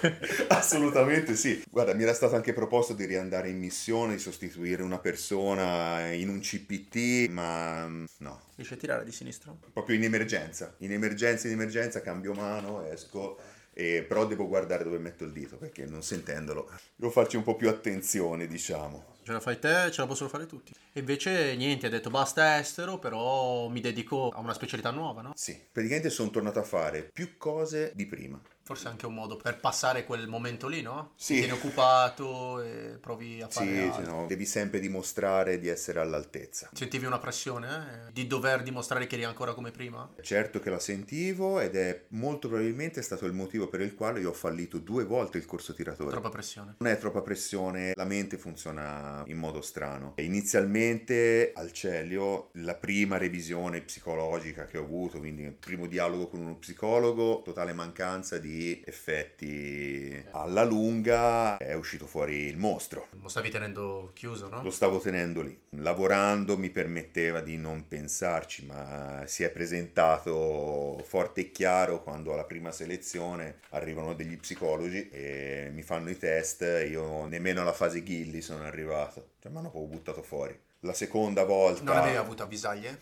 (laughs) Assolutamente sì. Guarda, mi era stato anche proposto di riandare in missione, di sostituire una persona in un CPT, ma mm, no. Riesci a tirare di sinistra? Proprio in emergenza. In emergenza, in emergenza, cambio mano, esco. E però devo guardare dove metto il dito perché non sentendolo devo farci un po' più attenzione, diciamo. Ce la fai te, ce la possono fare tutti. E invece niente, ha detto basta estero, però mi dedico a una specialità nuova, no? Sì, praticamente sono tornato a fare più cose di prima. Forse anche un modo per passare quel momento lì, no? Sì. Ti tieni occupato e provi a fare Sì, altro. sì, no, devi sempre dimostrare di essere all'altezza. Sentivi una pressione eh? di dover dimostrare che eri ancora come prima? Certo che la sentivo ed è molto probabilmente stato il motivo per il quale io ho fallito due volte il corso tiratore. Troppa pressione. Non è troppa pressione, la mente funziona in modo strano. Inizialmente al Celio la prima revisione psicologica che ho avuto, quindi il primo dialogo con uno psicologo, totale mancanza di effetti alla lunga, è uscito fuori il mostro. Lo stavi tenendo chiuso, no? Lo stavo tenendo lì. Lavorando mi permetteva di non pensarci, ma si è presentato forte e chiaro quando alla prima selezione arrivano degli psicologi e mi fanno i test. Io nemmeno alla fase Ghilli sono arrivato. Cioè, mi hanno proprio buttato fuori. La seconda volta... Non avevi avuto avvisaglie?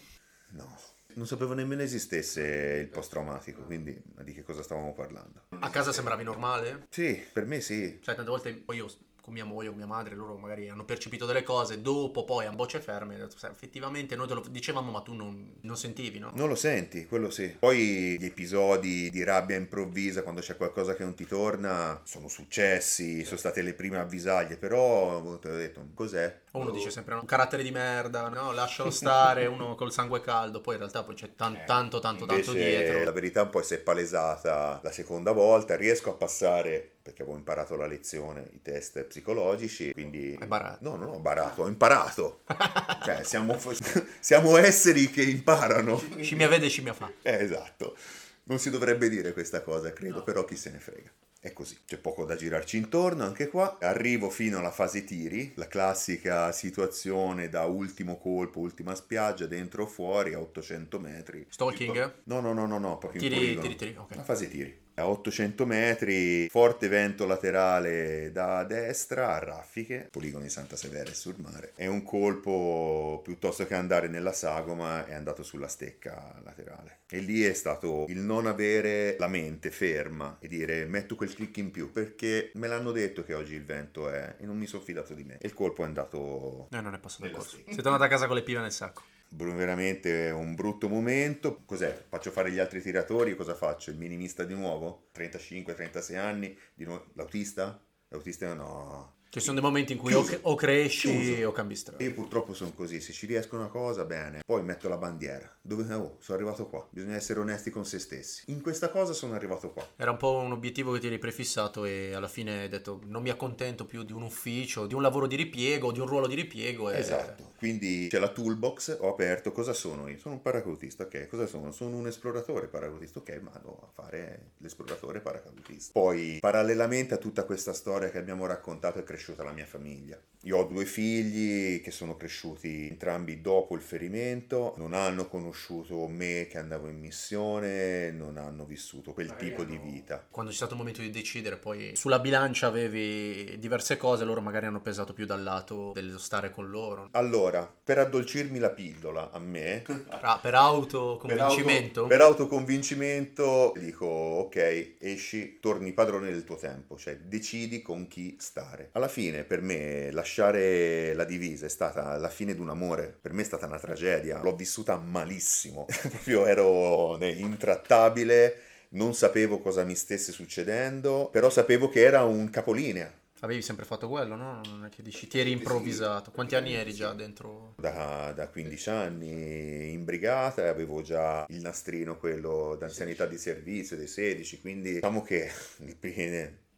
No. Non sapevo nemmeno esistesse il post traumatico, quindi di che cosa stavamo parlando? A casa sembravi normale? Sì, per me sì. Cioè, tante volte poi io con mia moglie, con mia madre, loro magari hanno percepito delle cose, dopo poi a bocce ferme, detto, effettivamente noi te lo dicevamo ma tu non, non, sentivi, no? Non lo senti, quello sì. Poi gli episodi di rabbia improvvisa quando c'è qualcosa che non ti torna sono successi, sono state le prime avvisaglie, però te l'ho detto, cos'è? Uno dice sempre un carattere di merda, no, lascialo stare, (laughs) uno col sangue caldo, poi in realtà poi c'è tan- tanto, tanto, tanto dietro. La verità poi si è palesata la seconda volta, riesco a passare perché avevo imparato la lezione, i test psicologici, quindi... Hai barato? No, non ho barato, ho imparato. (laughs) cioè, siamo, (laughs) siamo, esseri che imparano. Scimmia vede, scimmia fa. Eh, esatto. Non si dovrebbe dire questa cosa, credo, no. però chi se ne frega. È così, c'è poco da girarci intorno anche qua. Arrivo fino alla fase tiri, la classica situazione da ultimo colpo, ultima spiaggia, dentro o fuori a 800 metri. Stalking? No, no, no, no, no proprio tiri, in tiri, tiri, ok. La fase tiri a 800 metri, forte vento laterale da destra a raffiche, poligono di Santa Severa sul mare. È un colpo piuttosto che andare nella sagoma, è andato sulla stecca laterale. E lì è stato il non avere la mente ferma e dire metto quel click in più perché me l'hanno detto che oggi il vento è e non mi sono fidato di me. E il colpo è andato. Eh, non è passato il corso. Sei tornato a casa con le pive nel sacco veramente un brutto momento. Cos'è? Faccio fare gli altri tiratori? Cosa faccio? Il minimista di nuovo? 35-36 anni? Di nuovo? L'autista? L'autista no. Ci sono dei momenti in cui o, Chiuso. o cresci Chiuso. o cambi strada. Io purtroppo sono così, se ci riesco una cosa, bene. Poi metto la bandiera. Dove oh, sono arrivato qua. Bisogna essere onesti con se stessi. In questa cosa sono arrivato qua. Era un po' un obiettivo che ti eri prefissato e alla fine hai detto non mi accontento più di un ufficio, di un lavoro di ripiego, di un ruolo di ripiego. E... Esatto. Quindi c'è la toolbox, ho aperto, cosa sono io? Sono un paracadutista, ok. Cosa sono? Sono un esploratore paracadutista, ok, vado a fare l'esploratore paracadutista. Poi, parallelamente a tutta questa storia che abbiamo raccontato, è cresciuta la mia famiglia. Io ho due figli che sono cresciuti entrambi dopo il ferimento, non hanno conosciuto me che andavo in missione, non hanno vissuto quel tipo di vita. Quando c'è stato il momento di decidere, poi sulla bilancia avevi diverse cose, loro magari hanno pesato più dal lato dello stare con loro. Allora, per addolcirmi la pillola a me, (laughs) Ah, per autoconvincimento? Per, auto- per autoconvincimento dico ok, esci, torni padrone del tuo tempo, cioè decidi con chi stare. Alla fine per me lasciare la divisa è stata la fine di un amore, per me è stata una tragedia, l'ho vissuta malissimo, (laughs) proprio ero intrattabile, non sapevo cosa mi stesse succedendo, però sapevo che era un capolinea. Avevi sempre fatto quello, no? Non è che dici, ti eri improvvisato. Quanti anni eri già dentro? Da, da 15 anni in brigata e avevo già il nastrino, quello d'anzianità di servizio, dei 16, quindi diciamo che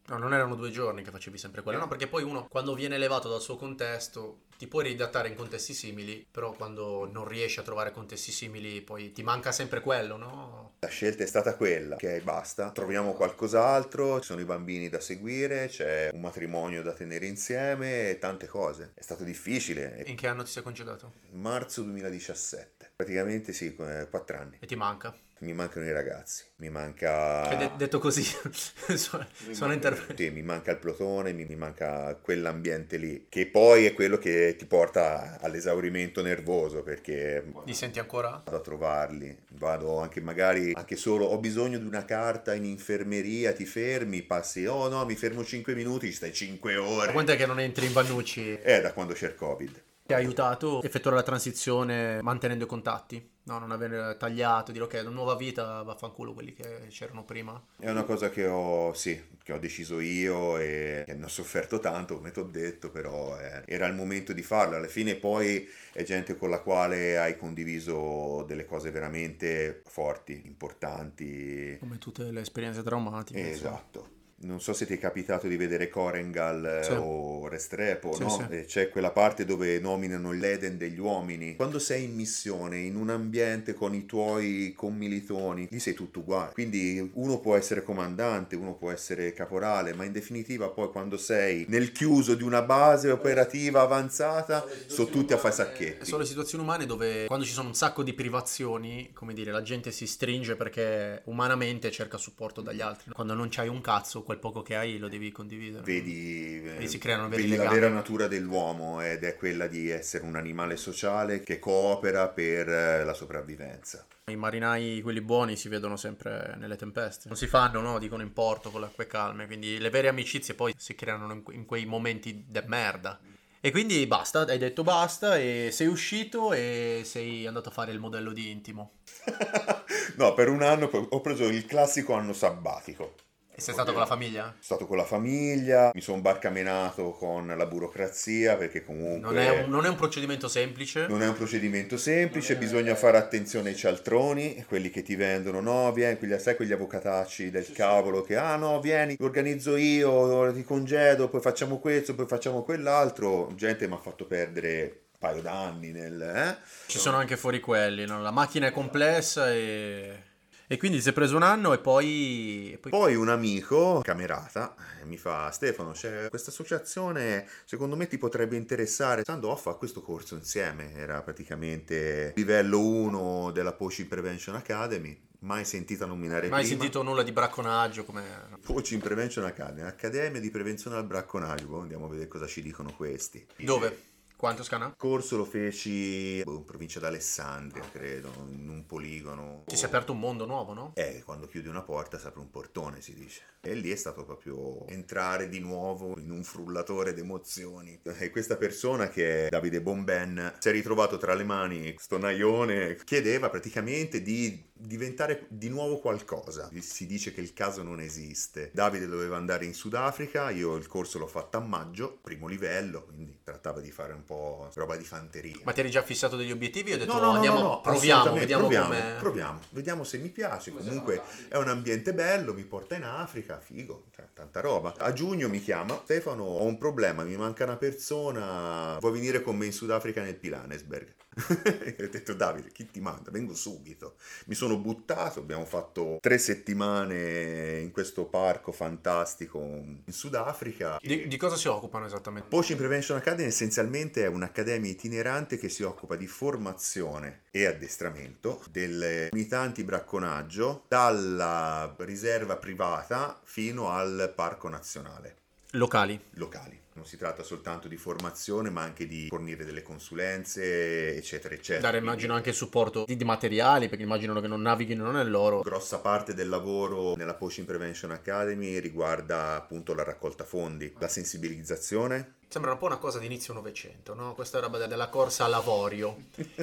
No, non erano due giorni che facevi sempre quello, no? Perché poi uno, quando viene elevato dal suo contesto, ti puoi ridattare in contesti simili, però quando non riesci a trovare contesti simili, poi ti manca sempre quello, no? la scelta è stata quella, ok basta, troviamo qualcos'altro, ci sono i bambini da seguire, c'è un matrimonio da tenere insieme e tante cose. È stato difficile, In che anno ti sei congedato? marzo 2017, praticamente sì, eh, quattro anni. E ti manca? Mi mancano i ragazzi, mi manca... De- detto così, (laughs) sono, interventi. Sì, mi manca il plotone, mi, mi manca quell'ambiente lì, che poi è quello che ti porta all'esaurimento nervoso, perché Li senti ancora? vado a trovarli, vado anche magari, anche solo, ho bisogno di una carta in infermeria, ti fermi, passi, oh no, mi fermo 5 minuti, ci stai 5 Da ore. quant'è che non entri in Vannucci? È da quando c'è il Covid. Ti ha aiutato a effettuare la transizione mantenendo i contatti? No, non aver tagliato, dire ok, una nuova vita, vaffanculo quelli che c'erano prima. È una cosa che ho, sì, che ho deciso io e che ne ho sofferto tanto, come ti ho detto, però eh, era il momento di farlo. Alla fine poi è gente con la quale hai condiviso delle cose veramente forti, importanti. Come tutte le esperienze traumatiche. insomma. Non so se ti è capitato di vedere Korengal eh, Sì. o Restrepo, Sì, no? sì. C'è quella parte dove nominano l'Eden degli uomini. Quando sei in missione, in un ambiente con i tuoi commilitoni, lì sei tutto uguale. Quindi uno può essere comandante, uno può essere caporale, ma in definitiva poi quando sei nel chiuso di una base operativa avanzata, sono tutti a fare sacchetti. Sono le situazioni umane dove quando ci sono un sacco di privazioni, come dire, la gente si stringe perché umanamente cerca supporto dagli altri. Quando non c'hai un cazzo, quel poco che hai lo devi condividere. Vedi, eh, si creano vedi la vera natura dell'uomo ed è quella di essere un animale sociale che coopera per eh, la sopravvivenza. I marinai, quelli buoni, si vedono sempre nelle tempeste. Non si fanno, no? Dicono in porto con le acque calme. Quindi le vere amicizie poi si creano in quei momenti de merda. E quindi basta, hai detto basta e sei uscito e sei andato a fare il modello di intimo. (laughs) no, per un anno ho preso il classico anno sabbatico. E sei stato con la famiglia? Sono stato con la famiglia, mi sono barcamenato con la burocrazia perché comunque Non è, un, non è un procedimento semplice. non è un procedimento semplice, bisogna fare attenzione ai cialtroni, quelli che ti vendono, no, vieni, quegli, sai quegli avvocatacci del cavolo che, ah no, vieni, lo organizzo io, ora ti congedo, poi facciamo questo, poi facciamo quell'altro. Gente mi ha fatto perdere un paio d'anni nel... Eh? Ci sono anche fuori quelli, no? la macchina è complessa e... E quindi si è preso un anno e poi... e poi- Poi un amico, camerata, mi fa Stefano, c'è questa associazione, secondo me ti potrebbe interessare. Andò a fare questo corso insieme, era praticamente livello 1 della Poaching Prevention Academy, mai sentita nominare Mai prima. sentito nulla di bracconaggio come... Poaching Prevention Academy, Accademia di Prevenzione al Bracconaggio, Boh, andiamo a vedere cosa ci dicono questi. Dove? Qua in Toscana? Corso lo feci boh, in provincia d'Alessandria, credo, in un poligono. Ti si è aperto un mondo nuovo, no? Eh, quando chiudi una porta si apre un portone, si dice. E lì è stato proprio entrare di nuovo in un frullatore d'emozioni. E questa persona che è Davide Bomben si è ritrovato tra le mani sto naione, chiedeva praticamente di diventare di nuovo qualcosa. Si dice che il caso non esiste. Davide doveva andare in Sudafrica, io il corso l'ho fatto a maggio, primo livello, quindi trattava di fare un po' roba di fanteria. Ma ti eri già fissato degli obiettivi? Ho detto No, no, no, andiamo, no, no, proviamo, vediamo proviamo, come... proviamo, vediamo se mi piace. Comunque è un ambiente bello, mi porta in Africa, figo, cioè, tanta roba. A giugno mi chiama Stefano, ho un problema, mi manca una persona, vuoi venire con me in Sudafrica nel Pilanesberg? E (laughs) ho detto Davide, chi ti manda? Vengo subito. Mi sono buttato, abbiamo fatto tre settimane in questo parco fantastico in Sudafrica. Di, di cosa si occupano esattamente? Poaching Prevention Academy essenzialmente è un'accademia itinerante che si occupa di formazione e addestramento delle unità antibracconaggio dalla riserva privata fino al parco nazionale Locali. locali. Non si tratta soltanto di formazione, ma anche di fornire delle consulenze, eccetera, eccetera. Dare immagino anche il supporto di, di materiali, perché immagino che non navighino nell'oro. Grossa parte del lavoro nella Poaching Prevention Academy riguarda appunto la raccolta fondi, la sensibilizzazione, Sembra un po' una cosa di inizio Novecento, no? Questa roba de- della corsa all'avorio.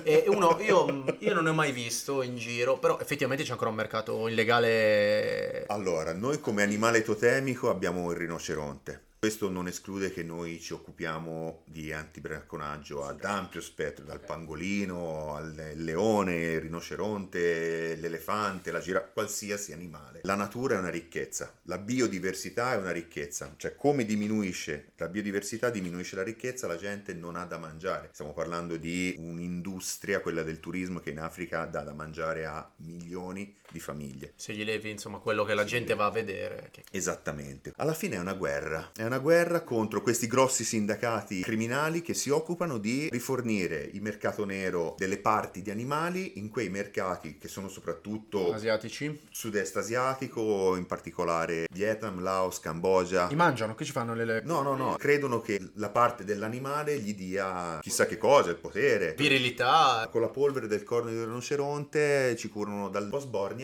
E uno, io, io non ne ho mai visto in giro, però effettivamente c'è ancora un mercato illegale. Allora, noi come animale totemico abbiamo il rinoceronte. Questo non esclude che noi ci occupiamo di antibracconaggio ad ampio spettro, dal pangolino al leone, il rinoceronte, l'elefante, la giraffa, qualsiasi animale. La natura è una ricchezza, la biodiversità è una ricchezza, cioè come diminuisce la biodiversità diminuisce la ricchezza, la gente non ha da mangiare. Stiamo parlando di un'industria, quella del turismo, che in Africa dà da mangiare a milioni di famiglie. Se gli levi, insomma, quello che la gente va a vedere. che- Esattamente. Alla fine è una guerra. È una guerra contro questi grossi sindacati criminali che si occupano di rifornire il mercato nero delle parti di animali in quei mercati che sono soprattutto Asiatici. sud-est asiatico, in particolare Vietnam, Laos, Cambogia. Li mangiano? Che ci fanno le... le... No, no, no, credono che la parte dell'animale gli dia chissà che cosa, il potere. Virilità. Con la polvere del corno di rinoceronte ci curano dal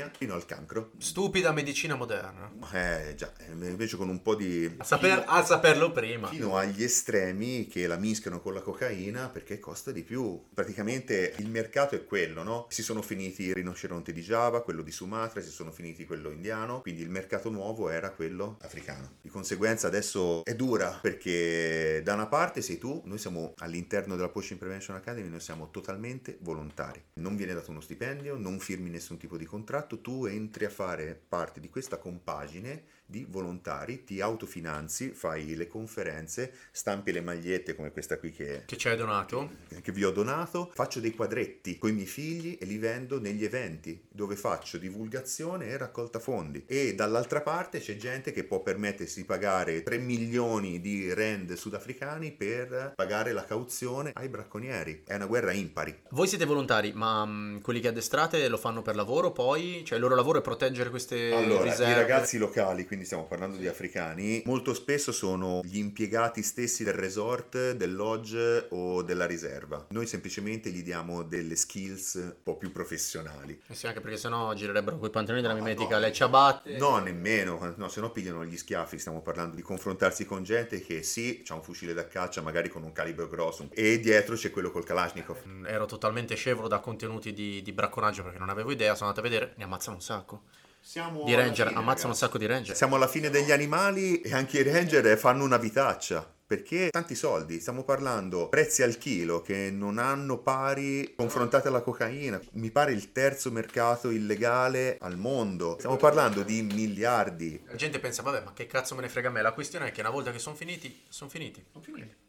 Bosbornia fino al cancro. Stupida medicina moderna. Eh già, invece con un po' di... A, saper- a saperlo prima. fino agli estremi che la mischiano con la cocaina perché costa di più. Praticamente il mercato è quello, no? Si sono finiti il rinoceronte di Java, quello di Sumatra, si sono finiti quello indiano, quindi il mercato nuovo era quello africano. Di conseguenza adesso è dura perché da una parte sei tu, noi siamo all'interno della Poaching Prevention Academy, noi siamo totalmente volontari. Non viene dato uno stipendio, non firmi nessun tipo di contratto, tu entri a fare parte di questa compagine di volontari, ti autofinanzi, fai le conferenze, stampi le magliette come questa qui che, Che ci hai donato? che vi ho donato, faccio dei quadretti con i miei figli e li vendo negli eventi dove faccio divulgazione e raccolta fondi. E dall'altra parte c'è gente che può permettersi di pagare 3 milioni di rand sudafricani per pagare la cauzione ai bracconieri. È una guerra impari. Voi siete volontari, ma mm, quelli che addestrate lo fanno per lavoro poi? Cioè il loro lavoro è proteggere queste Allora, riserve? i ragazzi locali, quindi stiamo parlando di africani, molto spesso sono gli impiegati stessi del resort, del lodge o della riserva. Noi semplicemente gli diamo delle skills un po' più professionali. Eh sì, anche perché sennò girerebbero quei pantaloni della mimetica, no. le ciabatte. No, nemmeno, no, se no pigliano gli schiaffi, stiamo parlando di confrontarsi con gente che sì, ha un fucile da caccia, magari con un calibro grosso, e dietro c'è quello col Kalashnikov. Mm, Ero totalmente scevro da contenuti di, di bracconaggio perché non avevo idea, sono andato a vedere, ne ammazzano un sacco. Siamo Di ranger, ammazzano un sacco di ranger. Siamo alla fine degli animali e anche i ranger fanno una vitaccia. Perché tanti soldi, stiamo parlando prezzi al chilo che non hanno pari confrontati alla cocaina. Mi pare il terzo mercato illegale al mondo. Stiamo parlando di miliardi. La gente pensa, vabbè, ma che cazzo me ne frega a me? La questione è che una volta che sono finiti, sono finiti.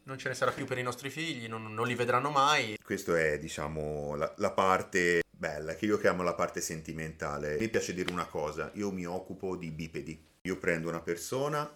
Non ce ne sarà più per i nostri figli, non, non li vedranno mai. Questa è, diciamo, la, la parte bella, che io chiamo la parte sentimentale. Mi piace dire una cosa, io mi occupo di bipedi. Io prendo una persona,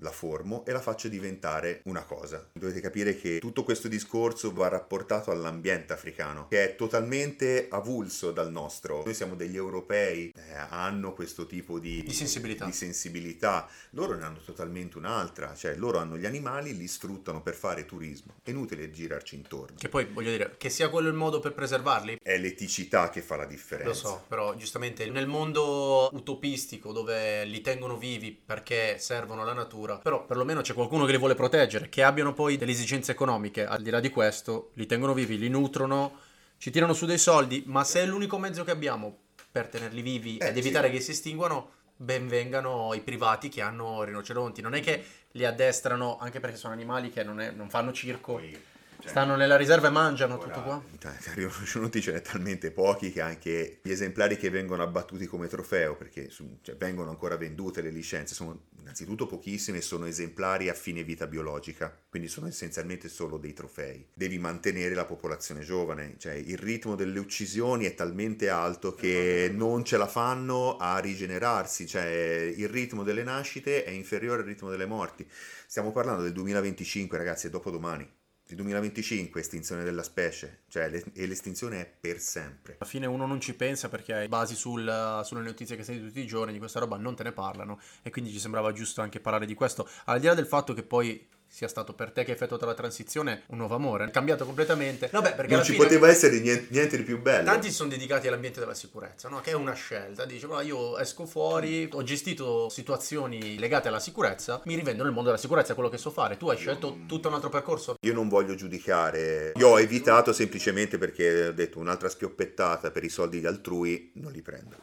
la formo e la faccio diventare una cosa. Dovete capire che tutto questo discorso va rapportato all'ambiente africano, che è totalmente avulso dal nostro. Noi siamo degli europei, eh, hanno questo tipo di, di, sensibilità. di sensibilità, loro ne hanno totalmente un'altra, cioè loro hanno gli animali, li sfruttano per fare turismo, è inutile girarci intorno. Che poi voglio dire, che sia quello il modo per preservarli? È l'eticità che fa la differenza. Lo so, però giustamente nel mondo utopistico dove li tengono vivi perché servono alla natura, però perlomeno c'è qualcuno che li vuole proteggere, che abbiano poi delle esigenze economiche, al di là di questo, li tengono vivi, li nutrono, ci tirano su dei soldi, ma se è l'unico mezzo che abbiamo per tenerli vivi Eh, ed evitare sì. che si estinguano, ben vengano i privati che hanno rinoceronti. Non è che li addestrano, anche perché sono animali che non, è- non fanno circo, Poi, stanno nella riserva e mangiano ora, tutto qua. cioè, (laughs) rinoceronti ce n'è talmente pochi che anche gli esemplari che vengono abbattuti come trofeo, perché su- cioè, vengono ancora vendute le licenze, sono innanzitutto pochissime sono esemplari a fine vita biologica, quindi sono essenzialmente solo dei trofei. Devi mantenere la popolazione giovane, cioè il ritmo delle uccisioni è talmente alto che non ce la fanno a rigenerarsi, cioè il ritmo delle nascite è inferiore al ritmo delle morti. Stiamo parlando del 2025, ragazzi, è dopodomani. Il 2025 estinzione della specie, cioè e l'estinzione è per sempre. Alla fine uno non ci pensa perché basi sul- sulle notizie che senti tutti i giorni, di questa roba non te ne parlano e quindi ci sembrava giusto anche parlare di questo. Al di là del fatto che poi sia stato per te che hai effettuato la transizione un nuovo amore, è cambiato completamente. Vabbè, perché Non ci fine poteva essere niente, niente di più bello. tanti si sono dedicati all'ambiente della sicurezza, no? che è una scelta. Dice, "Guarda, io esco fuori, ho gestito situazioni legate alla sicurezza, mi rivendo nel mondo della sicurezza, quello che so fare. Tu hai scelto tutto un altro percorso. Io non voglio giudicare, io ho evitato semplicemente perché ho detto un'altra schioppettata per i soldi di altrui, non li prendo.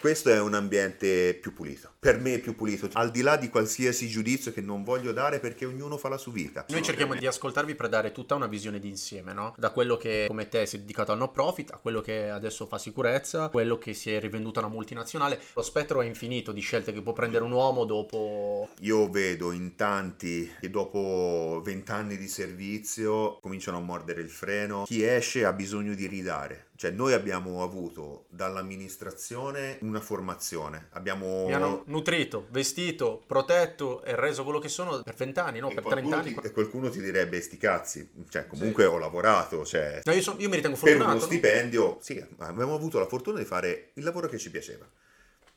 Questo è un ambiente più pulito, per me è più pulito, al di là di qualsiasi giudizio che non voglio dare perché ognuno fa la sua vita. Noi cerchiamo di ascoltarvi per dare tutta una visione d'insieme, no? Da quello che come te si è dedicato al no profit, a quello che adesso fa sicurezza, a quello che si è rivenduto a una multinazionale. Lo spettro è infinito di scelte che può prendere un uomo dopo Io vedo in tanti che dopo vent'anni di servizio cominciano a mordere il freno. Chi esce ha bisogno di ridare. Cioè noi abbiamo avuto dall'amministrazione una formazione. Abbiamo... Mi hanno nutrito, vestito, protetto e reso quello che sono per 20 anni, no? E Per qualcuno 30 anni. ti- e qualcuno ti direbbe sti cazzi, cioè comunque ho lavorato, cioè No, io, son- io mi ritengo per fortunato. uno no? stipendio, sì, abbiamo avuto la fortuna di fare il lavoro che ci piaceva.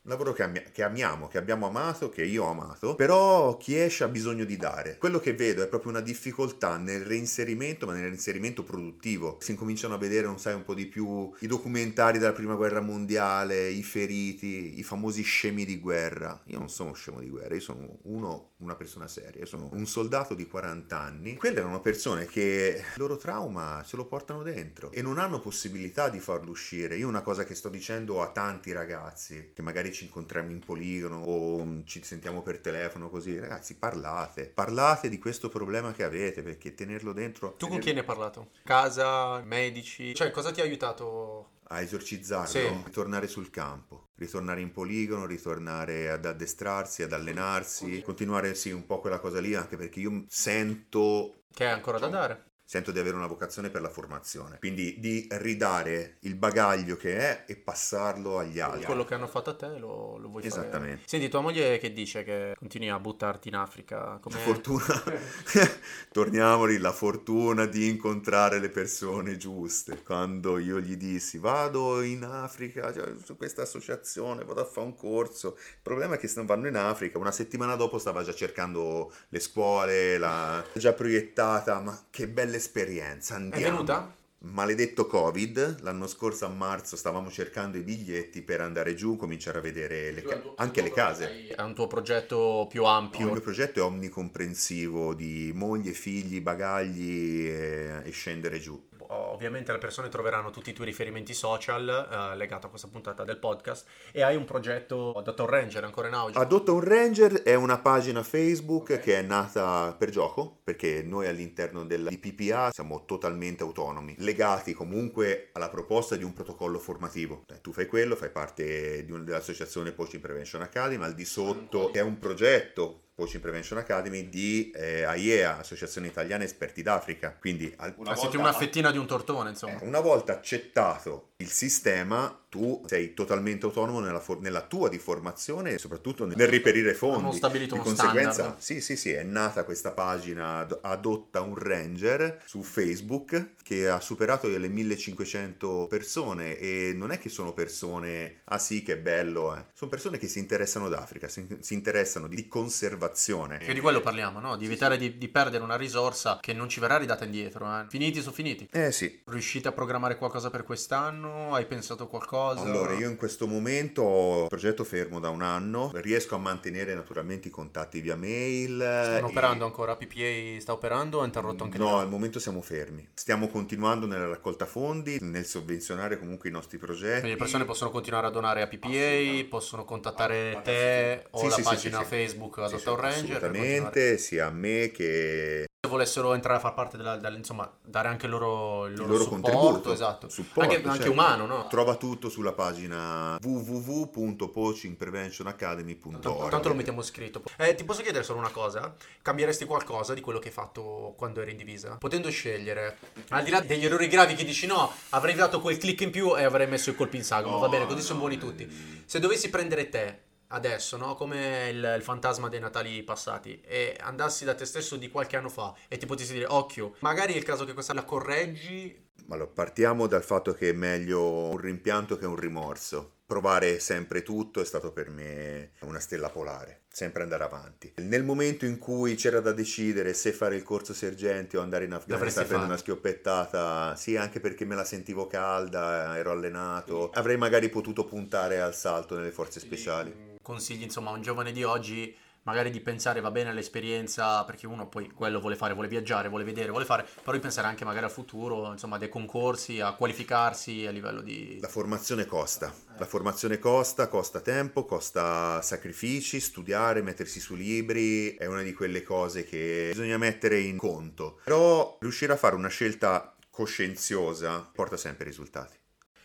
Un lavoro che, ami- che amiamo, che abbiamo amato, che io ho amato, però chi esce ha bisogno di dare. Quello che vedo è proprio una difficoltà nel reinserimento, ma nel reinserimento produttivo. Si incominciano a vedere, non sai, un po' di più i documentari della prima guerra mondiale, i feriti, i famosi scemi di guerra. Io non sono scemo di guerra, io sono uno, una persona seria, sono un soldato di 40 anni. Quelle erano persone che il loro trauma se lo portano dentro e non hanno possibilità di farlo uscire. Io una cosa che sto dicendo a tanti ragazzi che magari ci incontriamo in poligono o mm, ci sentiamo per telefono così, ragazzi, parlate, parlate di questo problema che avete perché tenerlo dentro Tu con chi ne hai parlato? Casa, medici? Cioè, cosa ti ha aiutato? A esorcizzarlo, Sì. ritornare sul campo, ritornare in poligono, ritornare ad addestrarsi, ad allenarsi, continuare sì un po' quella cosa lì, anche perché io sento Che hai ancora da dare? Sento di avere una vocazione per la formazione, quindi di ridare il bagaglio che è e passarlo agli altri. Quello che hanno fatto a te lo, lo vuoi fare? Esattamente. Senti, tua moglie che dice che continui a buttarti in Africa? Come... La fortuna, (laughs) torniamo lì, la fortuna di incontrare le persone giuste. Quando io gli dissi vado in Africa, cioè, su questa associazione, vado a fare un corso. Il problema è che se non vanno in Africa, una settimana dopo stava già cercando le scuole, la... già proiettata, ma che bella esperienza, È andiamo. venuta? Maledetto Covid, l'anno scorso a marzo stavamo cercando i biglietti per andare giù, cominciare a vedere le ca- anche le case. È un tuo progetto più Il ampio. mio progetto è omnicomprensivo di moglie, figli, bagagli e, e scendere giù. Ovviamente le persone troveranno tutti i tuoi riferimenti social eh, legato a questa puntata del podcast e hai un progetto Dottor Ranger ancora in auge. Adotta un Ranger è una pagina Facebook che è nata per gioco, perché noi all'interno della PPA siamo totalmente autonomi, legati comunque alla proposta di un protocollo formativo. Cioè, tu fai quello, fai parte una- dell'associazione Poaching Prevention Academy, al di sotto è un progetto Coaching Prevention Academy di eh, AIEA, Associazione Italiana Esperti d'Africa. Quindi al- Una siete una fettina di un tortone, insomma. eh, una volta accettato il sistema, tu sei totalmente autonomo nella, for- nella tua di formazione e soprattutto nel reperire fondi. Hanno stabilito di conseguenza, standard. sì, sì, sì, è nata questa pagina ad- adotta un ranger su Facebook che ha superato le 1500 persone e non è che sono persone, ah sì, che bello, eh. sono persone che si interessano d'Africa, si, si interessano di conservazione. Che di quello parliamo, no? Di evitare di, di perdere una risorsa che non ci verrà ridata indietro. eh. Finiti su finiti. Eh sì, Riuscite a programmare qualcosa per quest'anno? Hai pensato qualcosa? Allora, io in questo momento ho il progetto fermo da un anno, riesco a mantenere naturalmente i contatti via mail. Stanno e- operando ancora? PPA sta operando o ha interrotto anche No, al momento siamo fermi. Stiamo continuando nella raccolta fondi, nel sovvenzionare comunque i nostri progetti. Quindi le persone possono continuare a donare a PPA, possono contattare te o Sì, la sì, pagina. Facebook Sì, un Ranger. Assolutamente, sia a me che volessero entrare a far parte della, della- insomma, dare anche il loro, il loro loro supporto, contributo. esatto. Supporto, anche, anche certo. umano, no? Trova tutto sulla pagina www.coachingpreventionacademy.org. Tanto lo mettiamo scritto. Eh, ti posso chiedere solo una cosa? Cambieresti qualcosa di quello che hai fatto quando eri in divisa? Potendo scegliere, al di là degli errori gravi che dici no, avrei dato quel click in più e avrei messo il colpo in sagoma, va bene, così sono buoni tutti. Se dovessi prendere te adesso, no? Come il, il fantasma dei Natali passati e andassi da te stesso di qualche anno fa e ti potessi dire occhio, magari è il caso che questa la correggi Allora, partiamo dal fatto che è meglio un rimpianto che un rimorso. Provare sempre tutto è stato per me una stella polare, sempre andare avanti. Nel momento in cui c'era da decidere se fare il corso sergenti o andare in Afghanistan a prendere una schioppettata, sì, anche perché me la sentivo calda, ero allenato, avrei magari potuto puntare al salto nelle forze speciali. Consigli insomma a un giovane di oggi magari di pensare va bene all'esperienza perché uno poi quello vuole fare vuole viaggiare vuole vedere vuole fare però di pensare anche magari al futuro insomma dei concorsi a qualificarsi a livello di La formazione costa, la formazione costa, costa tempo, costa sacrifici, studiare, mettersi su libri, è una di quelle cose che bisogna mettere in conto. Però riuscire a fare una scelta coscienziosa porta sempre risultati.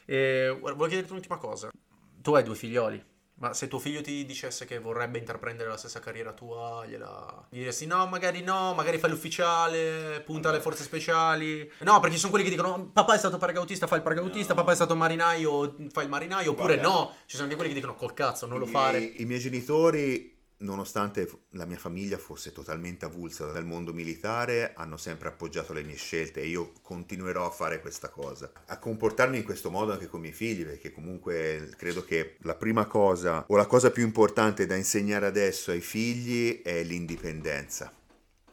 e guarda, volevo chiederti un'ultima cosa tu hai due figlioli ma se tuo figlio ti dicesse che vorrebbe intraprendere la stessa carriera tua, gliela... gli diresti no, magari no, magari fai l'ufficiale, punta alle forze speciali. No, perché ci sono quelli che dicono papà è stato paracautista, fai il paracautista, papà è stato marinaio, fai il marinaio, oppure Guarda. no. Ci sono anche quelli che dicono col cazzo, non lo I fare. miei- I miei genitori, nonostante la mia famiglia fosse totalmente avulsa dal mondo militare, hanno sempre appoggiato le mie scelte e io continuerò a fare questa cosa. A comportarmi in questo modo anche con i miei figli, perché comunque credo che la prima cosa o la cosa più importante da insegnare adesso ai figli è l'indipendenza.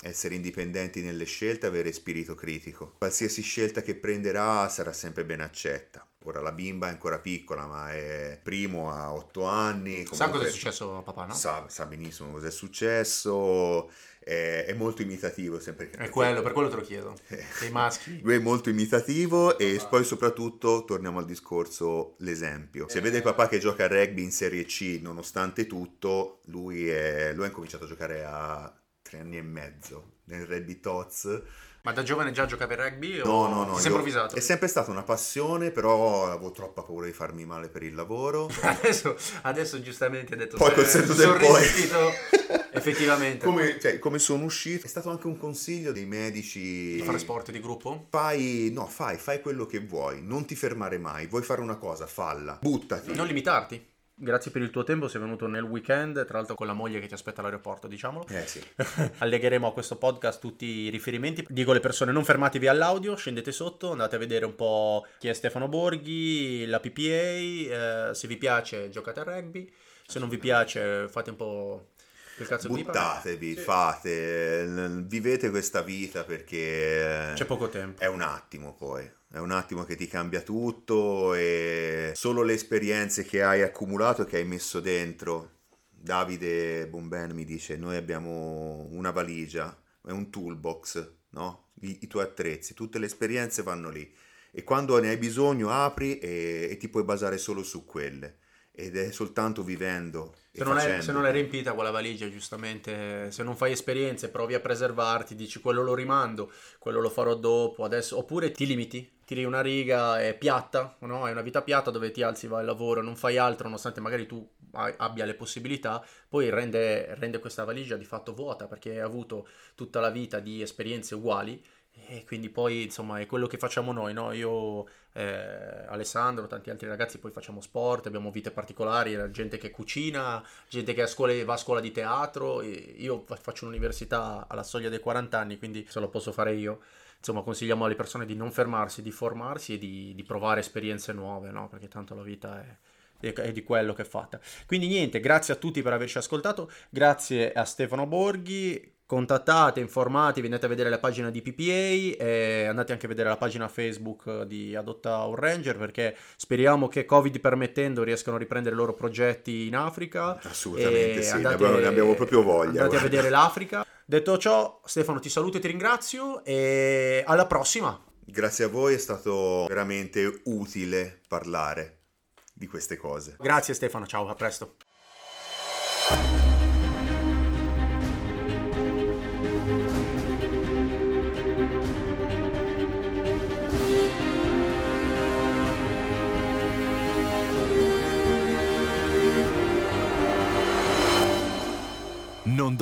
Essere indipendenti nelle scelte, avere spirito critico. Qualsiasi scelta che prenderà sarà sempre ben accetta. Ora la bimba è ancora piccola, ma è primo a otto anni. Sa cosa comunque è successo a papà, no? Sa, sa benissimo cosa è successo, è, è molto imitativo sempre. È quello, per quello te lo chiedo. Eh. (laughs) Dei maschi. Lui è molto imitativo e poi soprattutto torniamo al discorso l'esempio. Se vede papà che gioca a rugby in Serie C nonostante tutto, lui, è, lui ha incominciato a giocare a tre anni e mezzo nel rugby Tots. Ma da giovane già giocavi a rugby o No, no, no. sei improvvisato? È sempre stata una passione, però avevo troppa paura di farmi male per il lavoro. (laughs) Adesso, adesso giustamente ha detto Poi col senso del poi. (laughs) effettivamente. Come, cioè, come sono uscito? È stato anche un consiglio dei medici. Fare sport di gruppo? Fai, no, fai, fai quello che vuoi, non ti fermare mai. Vuoi fare una cosa, falla, buttati. Non limitarti. Grazie per il tuo tempo, sei venuto nel weekend, tra l'altro con la moglie che ti aspetta all'aeroporto, diciamolo. Eh sì. (laughs) Allegheremo a questo podcast tutti i riferimenti. Dico alle persone: non fermatevi all'audio, scendete sotto, andate a vedere un po' chi è Stefano Borghi, la PPA. eh, se vi piace, giocate a rugby. Se non vi piace, fate un po' Buttatevi, fate, l- vivete questa vita perché C'è poco tempo. è un attimo poi. È un attimo che ti cambia tutto e solo le esperienze che hai accumulato, che hai messo dentro. Davide Bomben mi dice: Noi abbiamo una valigia, è un toolbox, no? I, i tuoi attrezzi, tutte le esperienze vanno lì. E quando ne hai bisogno, apri e, e ti puoi basare solo su quelle. Ed è soltanto vivendo se non, è, se non, è, riempita quella valigia, giustamente, se non fai esperienze, provi a preservarti, dici quello lo rimando, quello lo farò dopo, adesso, oppure ti limiti, tiri una riga, è piatta, no? Hai una vita piatta dove ti alzi, vai al lavoro, non fai altro, nonostante magari tu abbia le possibilità, poi rende, rende questa valigia di fatto vuota perché hai avuto tutta la vita di esperienze uguali e quindi poi insomma è quello che facciamo noi, no? Io, eh, Alessandro, tanti altri ragazzi poi facciamo sport, abbiamo vite particolari, gente che cucina, gente che a scuola, va a scuola di teatro, io faccio un'università alla soglia dei 40 anni, quindi se lo posso fare io. Insomma, consigliamo alle persone di non fermarsi, di formarsi e di, di provare esperienze nuove, no? Perché tanto la vita è, è di quello che è fatta. Quindi niente, grazie a tutti per averci ascoltato, grazie a Stefano Borghi, contattate, informatevi, andate a vedere la pagina di PPA e andate anche a vedere la pagina Facebook di Adotta un Ranger perché speriamo che Covid permettendo riescano a riprendere i loro progetti in Africa. Assolutamente sì, andate, ne, abbiamo, proprio voglia. Andate guarda. a vedere l'Africa. Detto ciò, Stefano ti saluto e ti ringrazio e alla prossima. Grazie a voi, è stato veramente utile parlare di queste cose. Grazie Stefano, ciao, a presto.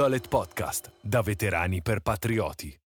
Dolet Podcast, da veterani per patrioti.